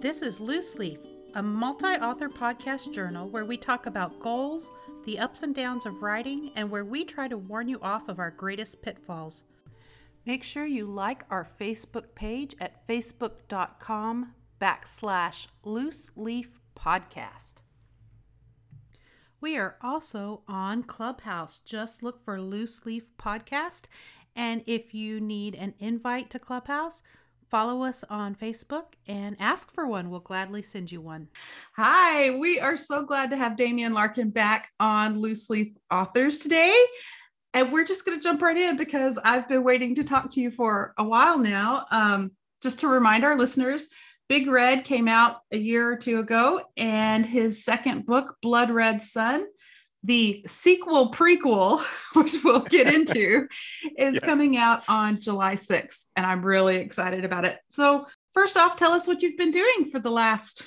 This is Loose Leaf, a multi author podcast journal where we talk about goals, the ups and downs of writing, and where we try to warn you off of our greatest pitfalls. Make sure you like our Facebook page at facebook.com backslash loose leaf podcast. We are also on Clubhouse. Just look for Loose Leaf Podcast. And if you need an invite to Clubhouse, follow us on Facebook and ask for one. We'll gladly send you one. Hi, we are so glad to have Damien Larkin back on Loose Leaf Authors today. And we're just going to jump right in because I've been waiting to talk to you for a while now. Um, just to remind our listeners, Big Red came out a year or two ago, and his second book, Blood Red Sand, the sequel prequel, which we'll get into, is yeah. coming out on July 6th. And I'm really excited about it. So, first off, tell us what you've been doing for the last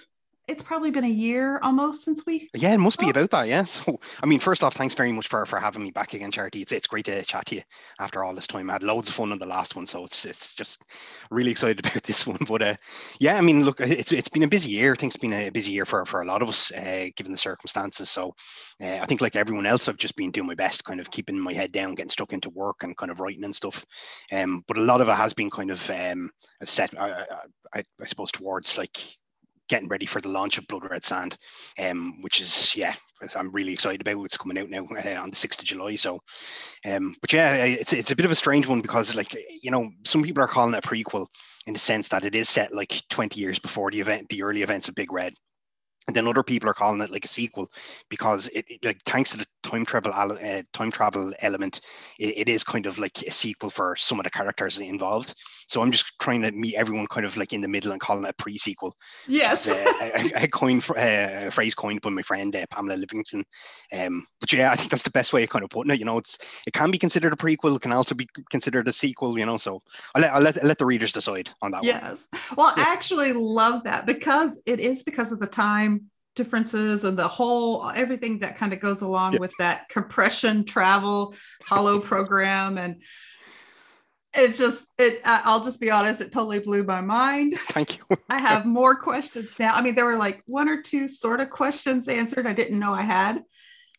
it's probably been a year almost since we yeah it must be about that yeah. So i mean first off thanks very much for for having me back again charity. It's, it's great to chat to you after all this time. I had loads of fun on the last one so it's it's just really excited about this one. But uh yeah i mean look it's it's been a busy year. I think it's been a busy year for for a lot of us uh, given the circumstances. So uh, i think like everyone else i've just been doing my best kind of keeping my head down getting stuck into work and kind of writing and stuff. Um but a lot of it has been kind of um set I, I, I suppose towards like getting ready for the launch of Blood Red Sand, um, which is yeah, I'm really excited about. It's coming out now uh, on the sixth of July. So, um, but yeah, it's it's a bit of a strange one because like you know some people are calling it a prequel in the sense that it is set like 20 years before the event, the early events of Big Red and then other people are calling it like a sequel because it, it like thanks to the time travel uh, time travel element it, it is kind of like a sequel for some of the characters involved. So i'm just trying to meet everyone kind of like in the middle and calling it a pre-sequel. Yes. Uh, a, a, coin uh, a phrase coined by my friend uh, pamela livingston. Um, but yeah i think that's the best way of kind of putting it you know it's it can be considered a prequel it can also be considered a sequel you know so i'll let, I'll let, I'll let the readers decide on that yes. One. well yeah. i actually love that because it is because of the time differences and the whole everything that kind of goes along yeah. with that compression travel hollow program. And it just it i'll just be honest it totally blew my mind. Thank you. I have more questions now. I mean there were like one or two sort of questions answered i didn't know i had.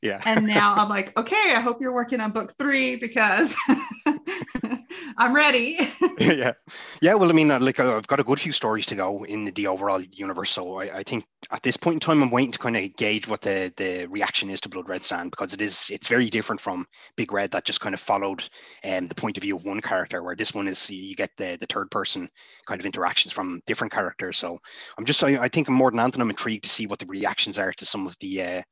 Yeah. And now i'm like okay i hope you're working on book three because I'm ready. yeah, yeah. Well, I mean, uh, like uh, I've got a good few stories to go in the, overall universe, so I, I, think at this point in time, I'm waiting to kind of gauge what the the reaction is to Blood Red Sand because it is it's very different from Big Red that just kind of followed um, the point of view of one character, where this one is you get the the third person kind of interactions from different characters. So I'm just I, I think more than anything, I'm intrigued to see what the reactions are to some of the uh,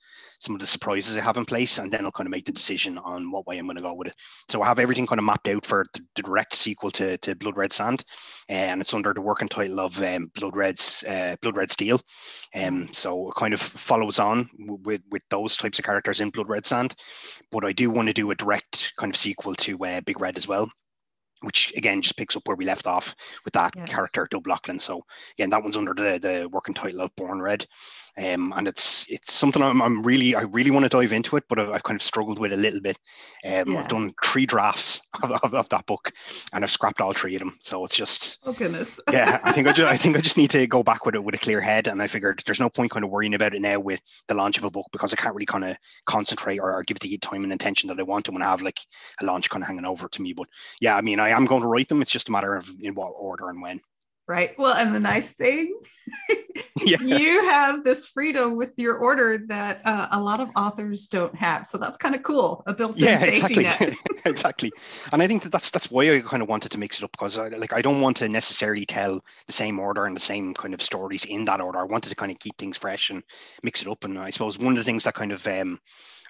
some of the surprises I have in place, and then I'll kind of make the decision on what way I'm going to go with it. So I have everything kind of mapped out for the, the direct sequel to, to Blood Red Sand, uh, and it's under the working title of um, Blood Red's uh, Blood Red Steel. Um, so it kind of follows on with with those types of characters in Blood Red Sand, but I do want to do a direct kind of sequel to uh, Big Red as well which again just picks up where we left off with that yes. character Doug Laughlin. So again, that one's under the the working title of Born Red, um, and it's it's something I'm, I'm really I really want to dive into it, but I've, I've kind of struggled with a little bit. Um, yeah. I've done three drafts of, of, of, that book, and I've scrapped all three of them. So it's just oh goodness. yeah, I think I just I think I just need to go back with it with a clear head, and I figured there's no point kind of worrying about it now with the launch of a book because I can't really kind of concentrate or, or give it the time and attention that I want to when I have like a launch kind of hanging over to me. But yeah, I mean I am going to write them. It's just a matter of in what order and when. Right. Well, and the nice thing, yeah. you have this freedom with your order that uh, a lot of authors don't have. So that's kind of cool. A built-in yeah, safety exactly. net. exactly. And I think that that's that's why I kind of wanted to mix it up because I, like I don't want to necessarily tell the same order and the same kind of stories in that order. I wanted to kind of keep things fresh and mix it up. And I suppose one of the things that kind of um,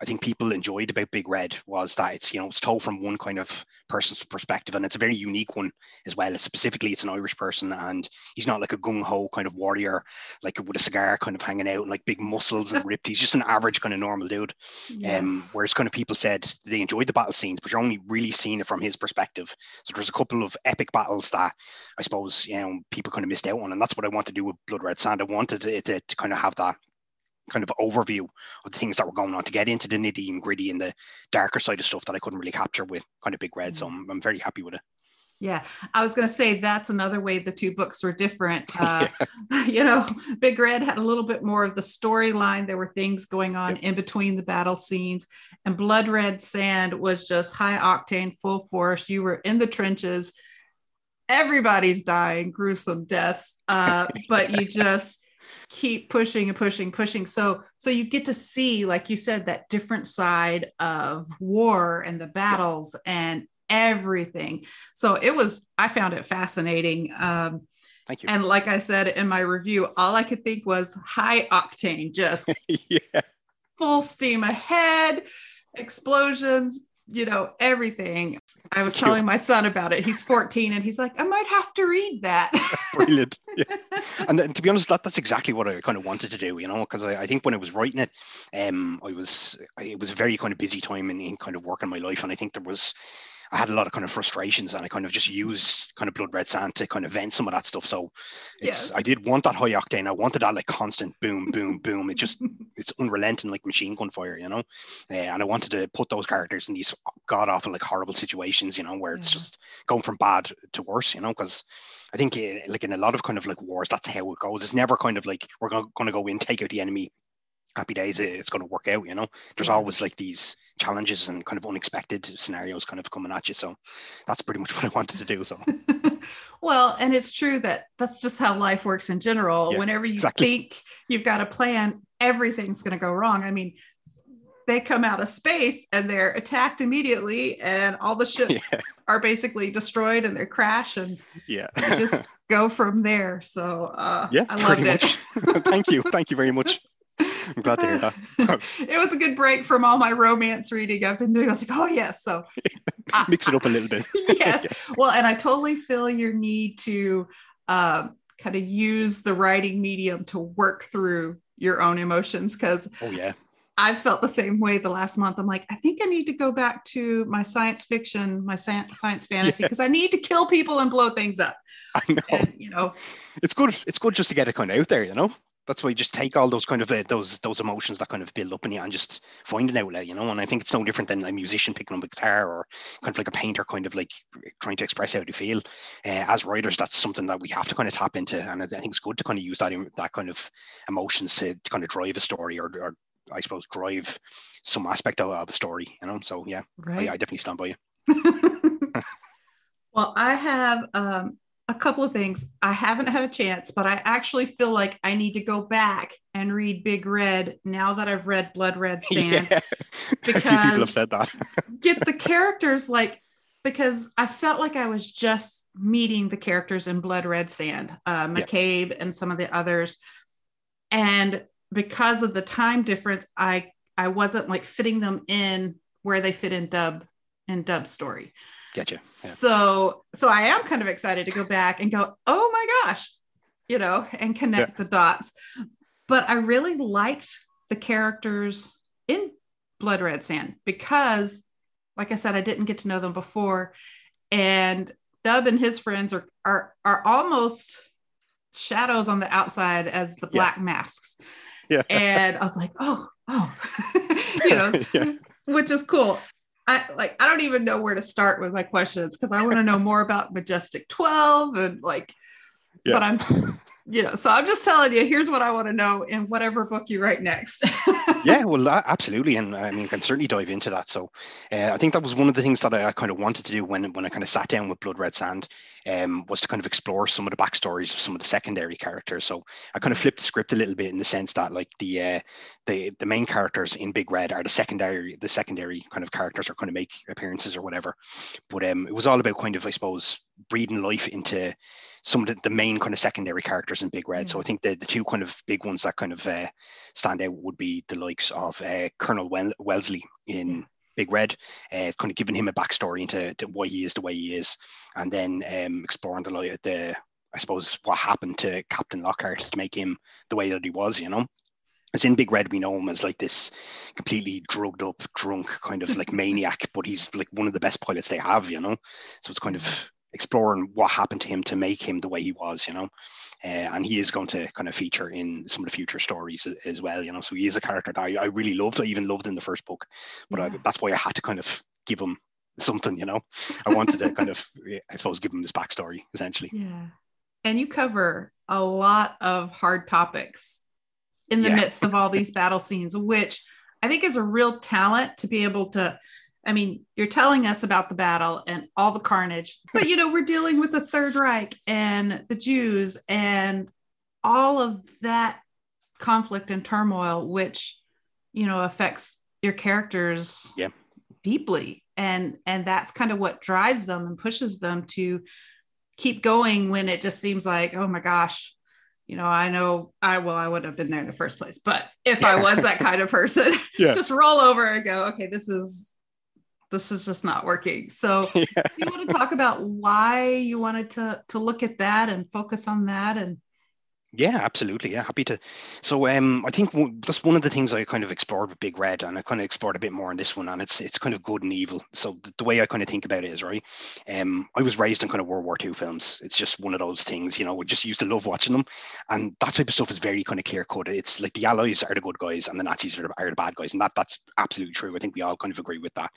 I think people enjoyed about Big Red was that it's you know it's told from one kind of person's perspective, and it's a very unique one as well. It's Specifically, it's an Irish person, and he's not like a gung ho kind of warrior, like with a cigar, kind of hanging out and like big muscles and ripped. He's just an average kind of normal dude. Um, yes. Um, whereas kind of people said they enjoyed the battle scenes, but you're only really seeing it from his perspective. So there's a couple of epic battles that I suppose you know people kind of missed out on, and that's what I want to do with Blood Red Sand. I wanted it to, to kind of have that kind of overview of the things that were going on to get into the nitty and gritty and the darker side of stuff that I couldn't really capture with kind of Big Red. So. I'm, I'm very happy with it. Yeah, I was going to say that's another way the two books were different. Uh, yeah. You know, Big Red had a little bit more of the storyline. There were things going on in between the battle scenes, and Blood Red Sand was just high octane, full force. You were in the trenches. Everybody's dying, gruesome deaths, uh, but you just keep pushing and pushing pushing so so you get to see like you said that different side of war and the battles and everything. So it was, I found it fascinating. Um, Thank you. And like I said in my review, all I could think was high octane, just yeah. full steam ahead, explosions, you know, everything. I was telling my son about it. He's 14 and he's like, I might have to read that. Brilliant. Yeah. And uh, to be honest, that, that's exactly what I kind of wanted to do, you know, because I, I, think when I was writing it, um, I was, it was a very kind of busy time in, in kind of work in my life. And I think there was, I had a lot of kind of frustrations and I kind of just used kind of blood red sand to kind of vent some of that stuff. So it's yes. I did want that high octane. I wanted that like constant boom, boom, boom. It just it's unrelenting like machine gun fire, you know. Uh, and I wanted to put those characters in these god awful like horrible situations, you know, where it's just going from bad to worse, you know, because I think uh, like in a lot of kind of like wars, that's how it goes. It's never kind of like we're going to go in, take out the enemy, happy days it's going to work out you know? There's always like these challenges and kind of unexpected scenarios kind of coming at you so that's pretty much what i wanted to do so. Well and it's true that that's just how life works in general. Yeah, whenever you exactly. think you've got a plan everything's going to go wrong. I mean they come out of space and they're attacked immediately and all the ships yeah. are basically destroyed and they crash and yeah just go from there so uh, yeah i loved it thank you thank you very much I'm glad to hear that. it was a good break from all my romance reading I've been doing. I was like, oh yes, so mix it up a little bit. yes, yeah. well, and I totally feel your need to uh, kind of use the writing medium to work through your own emotions because oh yeah I've felt the same way the last month. I'm like, I think I need to go back to my science fiction, my science, science fantasy, because yeah. I need to kill people and blow things up. I know. And, you know, it's good. It's good just to get it kind of out there, you know that's why you just take all those kind of uh, those those emotions that kind of build up in you and just find an outlet, you know. And I think it's no different than a musician picking up a guitar or kind of like a painter, kind of like trying to express how they feel. Uh, as writers, that's something that we have to kind of tap into, and I think it's good to kind of use that that kind of emotions to, to kind of drive a story or, or I suppose drive some aspect of, of a story, you know. So yeah, right. I, I definitely stand by you. well, I have um, a couple of things. I haven't had a chance, but I actually feel like I need to go back and read Big Red now that I've read Blood Red Sand. Yeah. Because a few people have said that. get the characters like because I felt like I was just meeting the characters in Blood Red Sand, uh, McCabe yeah. and some of the others, and because of the time difference, I I wasn't like fitting them in where they fit in Dub in Dub story. Gotcha. Yeah. So so I am kind of excited to go back and go, oh my gosh, you know, and connect yeah. the dots. But I really liked the characters in Blood Red Sand because, like I said, I didn't get to know them before. And Dub and his friends are are are almost shadows on the outside as the black yeah. masks. Yeah. And I was like, oh, oh, you know, yeah. which is cool. I like I don't even know where to start with my questions because I want to know more about Majestic 12 and like yeah. but I'm you know so i'm just telling you here's what i want to know in whatever book you write next. Yeah well absolutely and i mean I can certainly dive into that so uh, i think that was one of the things that I, I, kind of wanted to do when when i kind of sat down with blood red sand um, was to kind of explore some of the backstories of some of the secondary characters so i kind of flipped the script a little bit in the sense that like the uh, the the main characters in big red are the secondary the secondary kind of characters are kind of make appearances or whatever but um, it was all about kind of i suppose breathing life into some of the, the main kind of secondary characters in Big Red. So I think the, the two kind of big ones that kind of uh, stand out would be the likes of uh, Colonel Wellesley in Big Red, uh, kind of giving him a backstory into why he is the way he is, and then um, exploring the the I suppose what happened to Captain Lockhart to make him the way that he was, you know. As in Big Red, we know him as like this completely drugged up, drunk kind of like maniac, but he's like one of the best pilots they have, you know. So it's kind of exploring what happened to him to make him the way he was, you know. Uh, and he is going to kind of feature in some of the future stories as well, you know. So he is a character that I, I really loved. I even loved in the first book, but yeah. I, that's why I had to kind of give him something, you know. I wanted to kind of, I suppose, give him this backstory essentially. Yeah. And you cover a lot of hard topics in the yeah. midst of all these battle scenes, which I think is a real talent to be able to. I mean, you're telling us about the battle and all the carnage, but you know, we're dealing with the Third Reich and the Jews and all of that conflict and turmoil, which, you know, affects your characters yeah. deeply. And and that's kind of what drives them and pushes them to keep going when it just seems like, oh my gosh, you know, I know I well, I would have been there in the first place, but if I was that kind of person, yeah. just roll over and go, okay, this is this is just not working. So yeah. you want to talk about why you wanted to to look at that and focus on that and yeah, absolutely. Yeah, happy to. So, um, I think w- that's one of the things I kind of explored with Big Red, and I kind of explored a bit more in this one, and it's it's kind of good and evil. So the, the way I kind of think about it is right. Um, I was raised in kind of World War II films. It's just one of those things, you know. We just used to love watching them, and that type of stuff is very kind of clear cut. It's like the Allies are the good guys, and the Nazis are the, are the bad guys, and that that's absolutely true. I think we all kind of agree with that.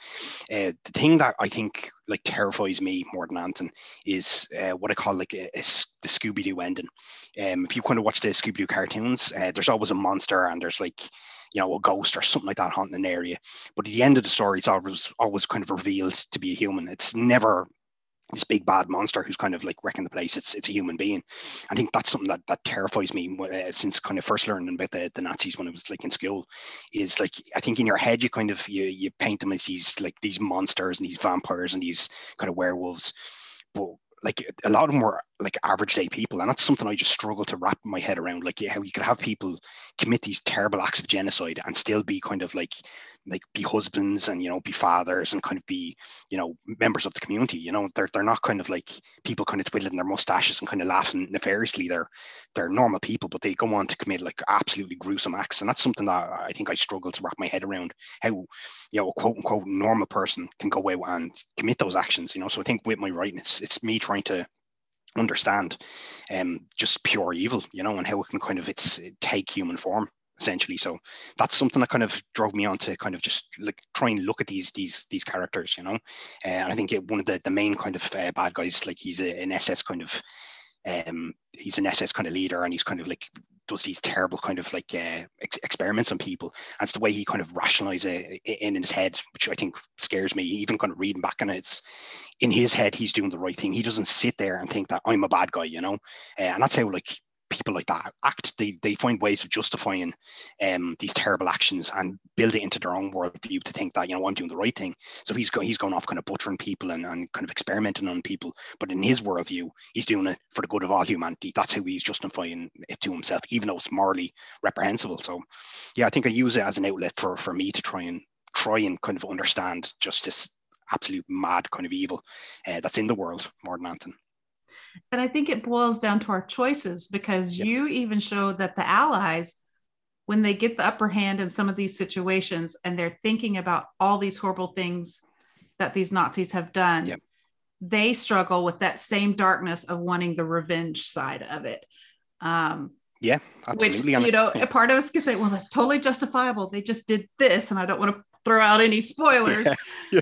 Uh, the thing that I think like terrifies me more than anything is uh, what I call like a, a, the Scooby Doo ending. Um, if you kind of watch the Scooby Doo cartoons, uh, there's always a monster and there's like you know a ghost or something like that haunting an area. But at the end of the story, it's always always kind of revealed to be a human. It's never this big bad monster who's kind of like wrecking the place. It's it's a human being. I think that's something that that terrifies me uh, since kind of first learning about the, the Nazis when I was like in school. Is like I think in your head you kind of you you paint them as these like these monsters and these vampires and these kind of werewolves, but like a lot of them were like average day people and that's something i just struggle to wrap my head around like how you could have people commit these terrible acts of genocide and still be kind of like like be husbands and you know be fathers and kind of be you know members of the community you know? They're, they're not kind of like people kind of twiddling their mustaches and kind of laughing nefariously. They're they're normal people but they go on to commit like absolutely gruesome acts. And that's something that i think i struggle to wrap my head around how you know a quote unquote normal person can go away and commit those actions you know? So i think with my writing it's it's me trying to understand um just pure evil you know and how it can kind of it's take human form essentially. So that's something that kind of drove me on to kind of just like try and look at these these these characters, you know. Uh, and I think it, one of the the main kind of uh, bad guys, like he's a, an SS kind of, um, he's an SS kind of leader, and he's kind of like does these terrible kind of like uh, ex- experiments on people. And it's the way he kind of rationalizes it in his head, which I think scares me. Even kind of reading back on it, it's in his head he's doing the right thing. He doesn't sit there and think that I'm a bad guy, you know. Uh, and that's how like people like that act. They, they find ways of justifying um, these terrible actions and build it into their own worldview to think that, you know, I'm doing the right thing. So he's, go, he's going off kind of butchering people and, and kind of experimenting on people. But in his worldview, he's doing it for the good of all humanity. That's how he's justifying it to himself, even though it's morally reprehensible. So, yeah, I think I use it as an outlet for, for me to try and try and kind of understand just this absolute mad kind of evil uh, that's in the world more than anything. And I think it boils down to our choices because yep. you even show that the allies, when they get the upper hand in some of these situations and they're thinking about all these horrible things that these Nazis have done, yep. they struggle with that same darkness of wanting the revenge side of it. Um, yeah, absolutely. Which, you know, a part of us can say, well, that's totally justifiable. They just did this, and I don't want to throw out any spoilers. Yeah. Yeah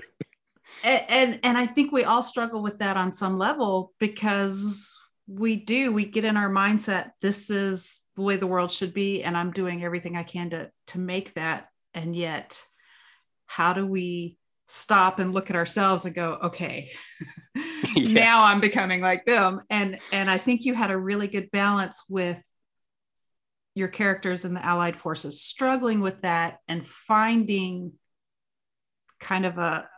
and, and i think we all struggle with that on some level because we do we get in our mindset this is the way the world should be and i'm doing everything i can to to make that and yet how do we stop and look at ourselves and go okay yeah. now i'm becoming like them and and i think you had a really good balance with your characters in the allied forces struggling with that and finding kind of a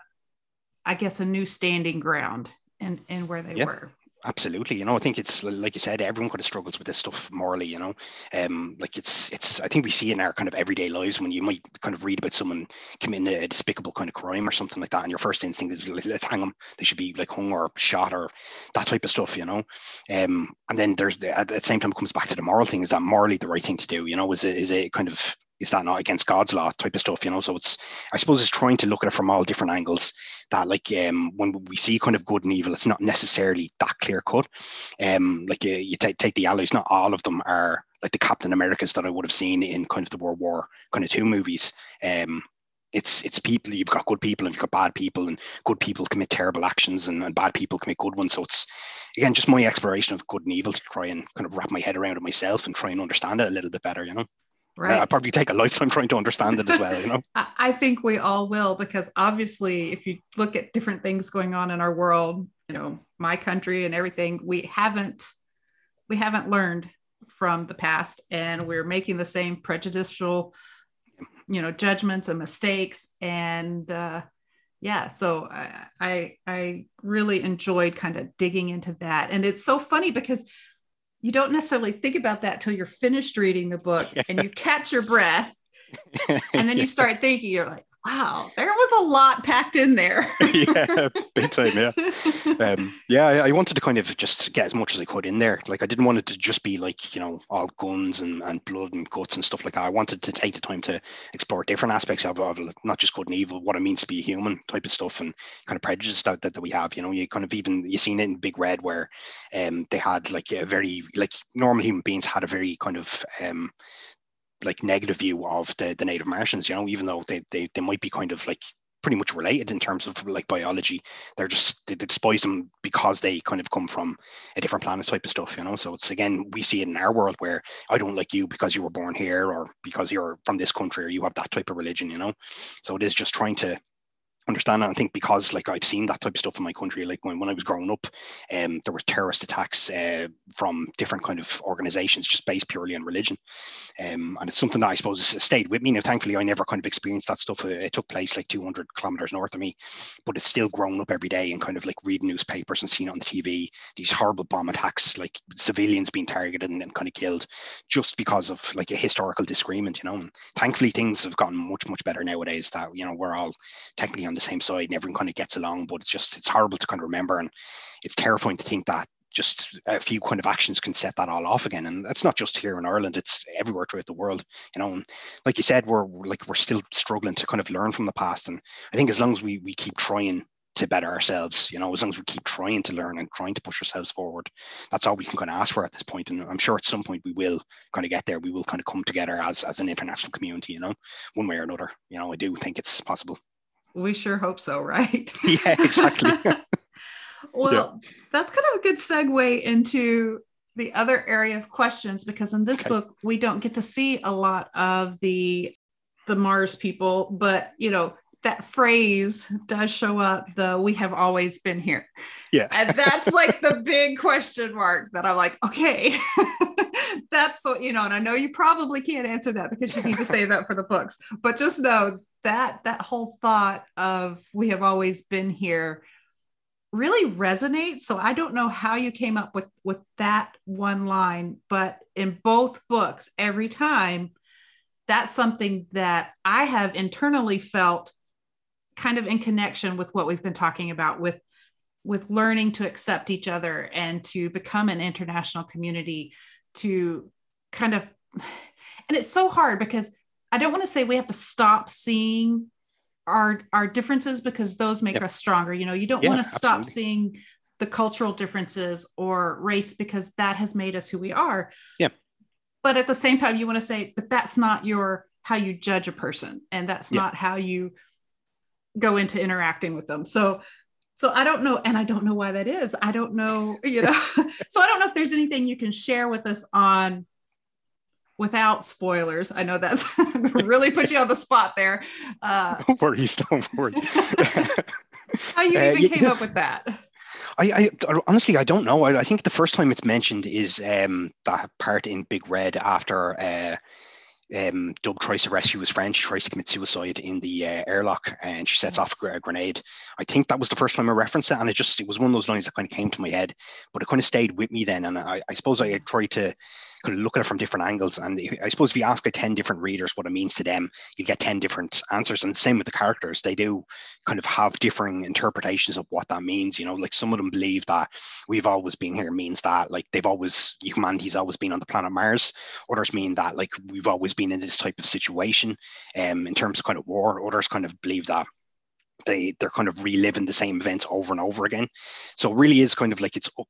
I guess, a new standing ground and and where they were. Absolutely, you know, I think it's like you said, everyone kind of struggles with this stuff morally, you know. Um, like it's it's I think we see in our kind of everyday lives when you might kind of read about someone committing a despicable kind of crime or something like that, and your first instinct is let's hang them. They should be like hung or shot or that type of stuff, you know. Um, and then there's the, at the same time it comes back to the moral thing: is that morally the right thing to do? You know, is it is it kind of is that not against God's law type of stuff, you know? So it's, I suppose it's trying to look at it from all different angles that like, um, when we see kind of good and evil, it's not necessarily that clear cut. Um, like you take, take the allies, not all of them are like the Captain Americas that I would have seen in kind of the World War kind of two movies. Um, it's it's people you've got good people and you've got bad people and good people commit terrible actions and, and bad people commit good ones so it's again just my exploration of good and evil to try and kind of wrap my head around it myself and try and understand it a little bit better you know right. i probably take a lifetime trying to understand it as well you know? I think we all will because obviously if you look at different things going on in our world you know my country and everything we haven't we haven't learned from the past and we're making the same prejudicial you know judgments and mistakes and uh yeah so I, I i really enjoyed kind of digging into that. And it's so funny because you don't necessarily think about that till you're finished reading the book and you catch your breath and then you start thinking you're like wow, there was a lot packed in there. yeah, big time. Yeah, um, yeah. I, I, wanted to kind of just get as much as I could in there. Like I didn't want it to just be like you know all guns and, and blood and guts and stuff like that. I wanted to take the time to explore different aspects of, of not just good and evil, what it means to be a human type of stuff and kind of prejudice that, that, that we have. You know, you kind of even you seen it in Big Red where um, they had like a very like normal human beings had a very kind of um, like negative view of the, the native Martians, you know, even though they, they, they might be kind of like pretty much related in terms of like biology. They're just they, they despise them because they kind of come from a different planet type of stuff, you know. So it's again we see it in our world where I don't like you because you were born here or because you're from this country or you have that type of religion, you know. So it is just trying to understand. I think because like I've seen that type of stuff in my country, like when, when I was growing up, um, there was terrorist attacks uh, from different kind of organizations just based purely on religion. Um, and it's something that I suppose stayed with me. Now, thankfully, I never kind of experienced that stuff. It, it took place like 200 kilometers north of me, but it's still grown up every day and kind of like reading newspapers and seeing it on the TV, these horrible bomb attacks, like civilians being targeted and, and kind of killed just because of like a historical disagreement, you know. And thankfully, things have gotten much, much better nowadays that, you know, we're all technically on the same side and everyone kind of gets along. But it's just it's horrible to kind of remember, and it's terrifying to think that just a few kind of actions can set that all off again. And that's not just here in Ireland; it's everywhere throughout the world. You know, and like you said, we're like we're still struggling to kind of learn from the past. And I think as long as we we keep trying to better ourselves, you know, as long as we keep trying to learn and trying to push ourselves forward, that's all we can kind of ask for at this point. And I'm sure at some point we will kind of get there. We will kind of come together as as an international community, you know, one way or another. You know, I do think it's possible. We sure hope so, right? yeah, exactly. well, yeah. that's kind of a good segue into the other area of questions because in this okay. book we don't get to see a lot of the the Mars people, but you know, that phrase does show up the we have always been here. Yeah. and that's like the big question mark that I'm like, okay, that's the, you know, and I know you probably can't answer that because you need to save that for the books, but just know that that whole thought of we have always been here really resonates. So i don't know how you came up with with that one line but in both books every time that's something that i have internally felt kind of in connection with what we've been talking about with with learning to accept each other and to become an international community to kind of and it's so hard because I don't want to say we have to stop seeing our our differences because those make yep. us stronger. You know, you don't yeah, want to stop absolutely. seeing the cultural differences or race because that has made us who we are. Yeah. But at the same time, you want to say, but that's not your how you judge a person, and that's not how you go into interacting with them. So so I don't know, and I don't know why that is. I don't know, you know. so I don't know if there's anything you can share with us on without spoilers. I know that's really put you on the spot there. Uh, don't worry, don't worry. how you uh, even yeah, came up with that? I, I, honestly I don't know. I, I, think the first time it's mentioned is um, that part in Big Red after uh, um, Doug tries to rescue his friend. She tries to commit suicide in the uh, airlock, and she sets yes. off a grenade. I think that was the first time I referenced it, and it just it was one of those lines that kind of came to my head, but it kind of stayed with me then. And I, I suppose I tried to of look at it from different angles. And I suppose if you ask a 10 different readers what it means to them, you get 10 different answers. And same with the characters, they do kind of have differing interpretations of what that means. You know, like some of them believe that we've always been here means that like they've always, humanity's always been on the planet Mars. Others mean that like we've always been in this type of situation um, in terms of kind of war. Others kind of believe that they they're kind of reliving the same events over and over again. So it really is kind of like it's up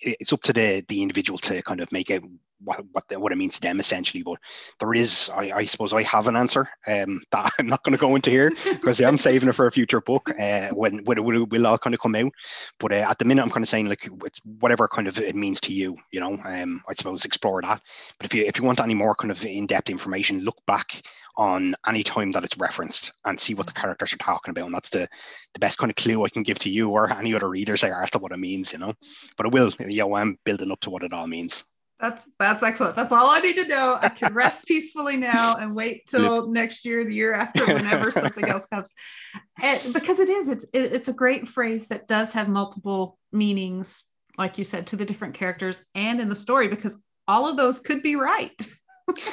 it's up to the the individual to kind of make it what what, the, what it means to them essentially. But there is, I, I suppose, I have an answer um, that I'm not going to go into here because I'm saving it for a future book uh, when when it will, will all kind of come out. But uh, at the minute, I'm kind of saying like whatever kind of it means to you, you know. Um, I suppose explore that. But if you if you want any more kind of in depth information, look back on any time that it's referenced and see what the mm-hmm. characters are talking about. And that's the, the best kind of clue I can give to you or any other readers there as to what it means, you know. But it will, you know, I'm building up to what it all means. That's that's excellent. That's all I need to know. I can rest peacefully now and wait till yep. next year, the year after, whenever something else comes. And because it is, it's it, it's a great phrase that does have multiple meanings, like you said, to the different characters and in the story, because all of those could be right.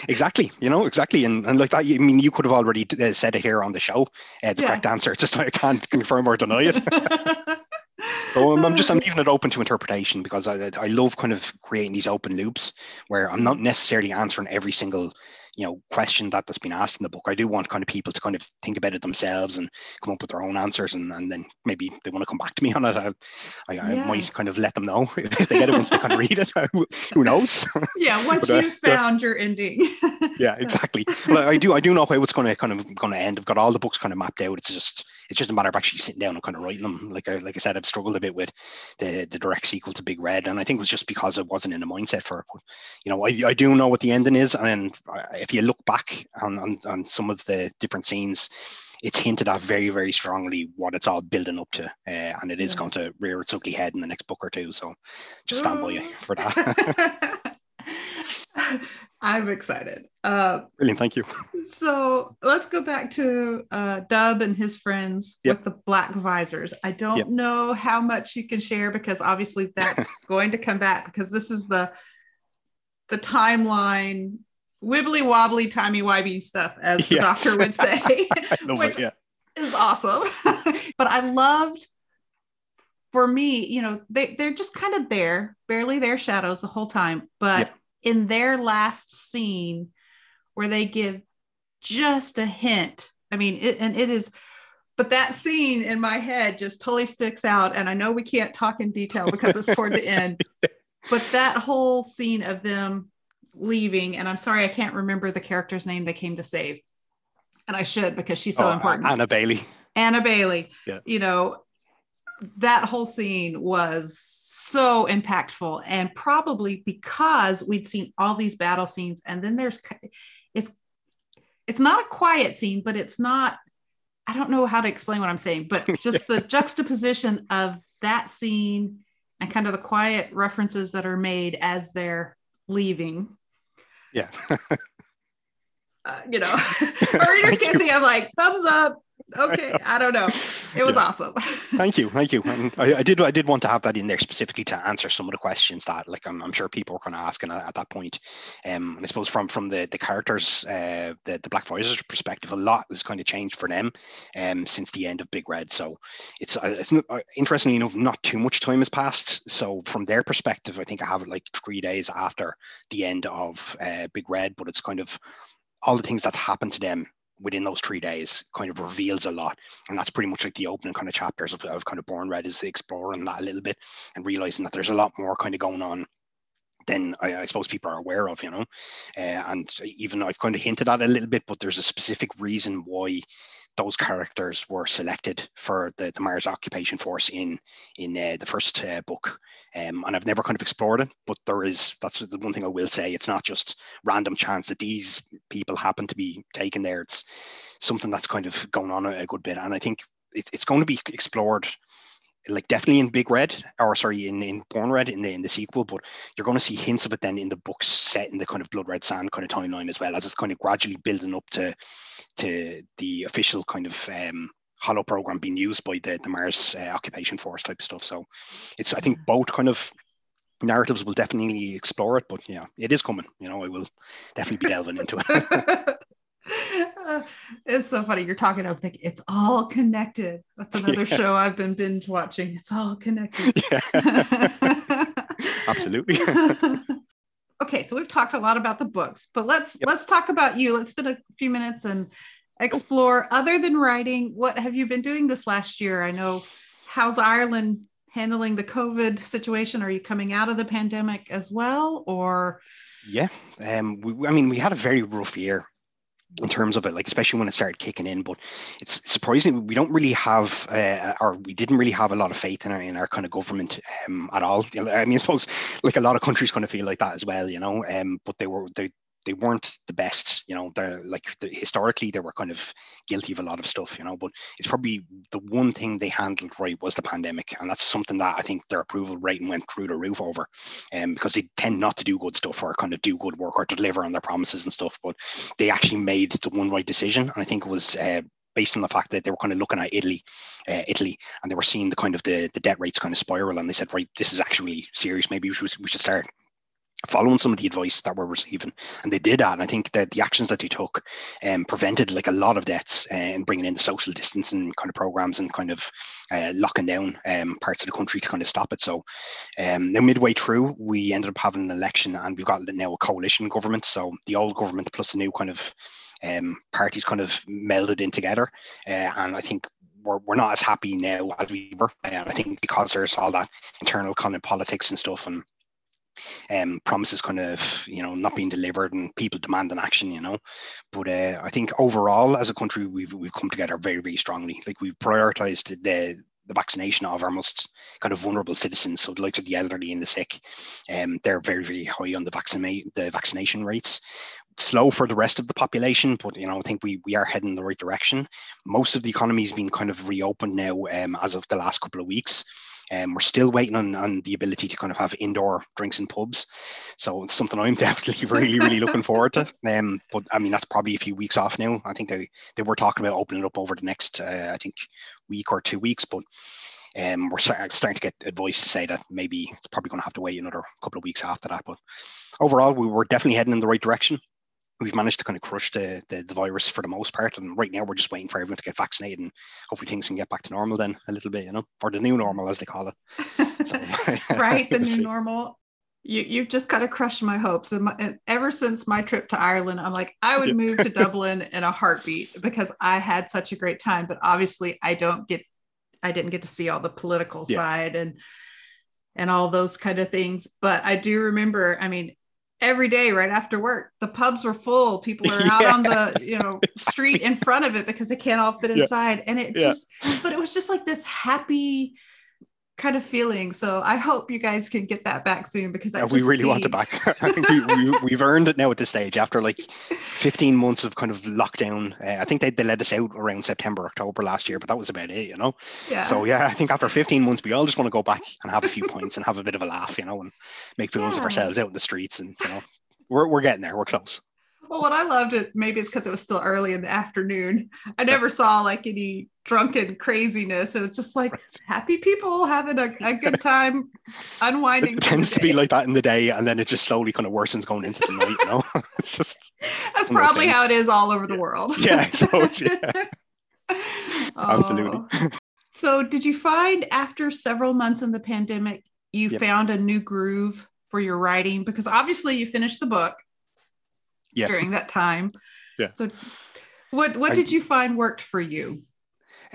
exactly you know exactly and, and like that i mean you could have already uh, said it here on the show uh, the yeah. correct answer just i can't confirm or deny it So I'm, I'm, just I'm leaving it open to interpretation because I I love kind of creating these open loops where I'm not necessarily answering every single you know question that that's been asked in the book. I do want kind of people to kind of think about it themselves and come up with their own answers and, and then maybe they want to come back to me on it. I, I, yes. I might kind of let them know if they get it once they kind of read it. Who knows? Yeah once but, uh, you've found yeah. your ending. Yeah exactly. Well, i do i do know how it's going to kind of going to end. I've got all the books kind of mapped out. It's just it's just a matter of actually sitting down and kind of writing them like I, like I said I've struggled a bit with the the direct sequel to Big Red and I think it was just because I wasn't in a mindset for it but you know I, I do know what the ending is and if you look back on, on, on some of the different scenes, it's hinted at very, very strongly what it's all building up to, uh, and it is yeah. going to rear its ugly head in the next book or two. So just stand by you for that. I'm excited. Uh, Brilliant, thank you. So let's go back to uh, Dub and his friends yep. with the black visors. I don't yep. know how much you can share because obviously that's going to come back because this is the the timeline wibbly wobbly, timey wimey stuff, as the doctor would say, which it, yeah. is awesome. but I loved, for me, you know, they, they're just kind of there, barely their shadows the whole time. But in their last scene, where they give just a hint, I mean, it, and it is, but that scene in my head just totally sticks out. And I know we can't talk in detail because it's toward the end, but that whole scene of them leaving, and I'm sorry I can't remember the character's name they came to save, and I should because she's so oh, important. Anna Bailey. Anna Bailey. Yeah. You know, that whole scene was so impactful, and probably because we'd seen all these battle scenes, and then there's it's it's not a quiet scene, but it's not. I don't know how to explain what I'm saying, but just the juxtaposition of that scene and kind of the quiet references that are made as they're leaving yeah. uh, you know, our readers can't see. I'm like, thumbs up, okay i don't know. It was yeah. awesome. Thank you thank you. And I, I, did i did want to have that in there specifically to answer some of the questions that like i'm, I'm sure people were going to ask and at, that point um and i suppose from from the the characters uh the, the black visors perspective a lot has kind of changed for them um since the end of big red. So it's uh, it's uh, interestingly enough not too much time has passed. So from their perspective i think i have it like three days after the end of uh, big red but it's kind of all the things that's happened to them within those three days kind of reveals a lot. And that's pretty much like the opening kind of chapters of, of kind of Born Red is exploring that a little bit and realizing that there's a lot more kind of going on than I, I suppose people are aware of, you know. Uh, and even I've kind of hinted at a little bit, but there's a specific reason why those characters were selected for the, the Mars occupation force in in uh, the first uh, book. Um, and I've never kind of explored it, but there is that's the one thing I will say. It's not just random chance that these people happen to be taken there. It's something that's kind of going on a, a good bit, and I think it, it's going to be explored like definitely in Big Red, or sorry, in, in Born Red in the in the sequel, but you're going to see hints of it then in the books set in the kind of Blood Red Sand kind of timeline as well, as it's kind of gradually building up to to the official kind of um, hollow program being used by the the Mars uh, occupation force type stuff. So it's I think both kind of narratives will definitely explore it, but yeah, it is coming. You know, I will definitely be delving into it. it's so funny. You're talking, I'm thinking it's all connected. That's another yeah. show I've been binge watching. It's all connected. Yeah. Absolutely. okay, so we've talked a lot about the books, but let's yep. let's talk about you. Let's spend a few minutes and explore other than writing, what have you been doing this last year? I know how's Ireland handling the COVID situation? Are you coming out of the pandemic as well, or? Yeah, um, we, I mean, we had a very rough year in terms of it, like especially when it started kicking in. But it's surprising we don't really have, uh, or we didn't really have a lot of faith in our in our kind of government um, at all. I mean, I suppose like a lot of countries kind of feel like that as well, you know. Um, but they were they they weren't the best, you know. They're like the, historically they were kind of guilty of a lot of stuff, you know. But it's probably the one thing they handled right was the pandemic, and that's something that I think their approval rating went through the roof over, um, because they tend not to do good stuff or kind of do good work or deliver on their promises and stuff. But they actually made the one right decision, and I think it was uh, based on the fact that they were kind of looking at Italy, uh, Italy, and they were seeing the kind of the, the debt rates kind of spiral, and they said, right, this is actually serious. Maybe we should, we should start following some of the advice that we're receiving. And they did that and i think that the actions that they took um, prevented like a lot of deaths uh, and bringing in the social distancing kind of programs and kind of uh, locking down um, parts of the country to kind of stop it. So um, now midway through we ended up having an election and we've got now a coalition government. So the old government plus the new kind of um, parties kind of melded in together. Uh, and i think we're, we're not as happy now as we were. And i think because there's all that internal kind of politics and stuff and um, promises kind of you know not being delivered and people demanding action you know but uh, i think overall as a country we've we've come together very very strongly like we've prioritized the the vaccination of our most kind of vulnerable citizens, so the likes of the elderly and the sick, um, they're very, very high on the vaccinate the vaccination rates. Slow for the rest of the population, but you know I think we we are heading in the right direction. Most of the economy's been kind of reopened now um, as of the last couple of weeks. Um, we're still waiting on, on the ability to kind of have indoor drinks in pubs. So it's something I'm definitely really, really looking forward to. Um, but I mean, that's probably a few weeks off now. I think they, they were talking about opening it up over the next, uh, I think, week or two weeks. But um, we're starting to get advice to say that maybe it's probably going to have to wait another couple of weeks after that. But overall, we were definitely heading in the right direction we've managed to kind of crush the, the, the virus for the most part. And right now we're just waiting for everyone to get vaccinated and hopefully things can get back to normal then a little bit, you know, or the new normal as they call it. So, right, the new normal. You you've just kind of crushed my hopes. And, my, and, ever since my trip to Ireland, I'm like, I would move to Dublin in a heartbeat because I had such a great time. But obviously, I don't get, I didn't get to see all the political yeah. side and and all those kind of things. But I do remember, I mean, every day right after work the pubs were full people are out yeah. on the you know street in front of it because they can't all fit inside yeah. and it yeah. just but it was just like this happy kind of feeling. So i hope you guys can get that back soon because I we really see... want it back. I think we, we, have earned it now at this stage after like 15 months of kind of lockdown. Uh, i think they, they let us out around september october last year but that was about it you know? Yeah. So yeah i think after 15 months we all just want to go back and have a few points and have a bit of a laugh you know and make fools yeah. of ourselves out in the streets and you know we're, we're getting there we're close. Well, what I loved it maybe it's because it was still early in the afternoon. I never saw like any drunken craziness. It was just like happy people having a, a good time unwinding. It tends to be like that in the day, and then it just slowly kind of worsens going into the night. You know, it's just that's probably how it is all over the world. yeah, yeah. absolutely. So, did you find after several months in the pandemic, you yep. found a new groove for your writing? Because obviously, you finished the book yeah. during that time. Yeah. So what what I, did you find worked for you?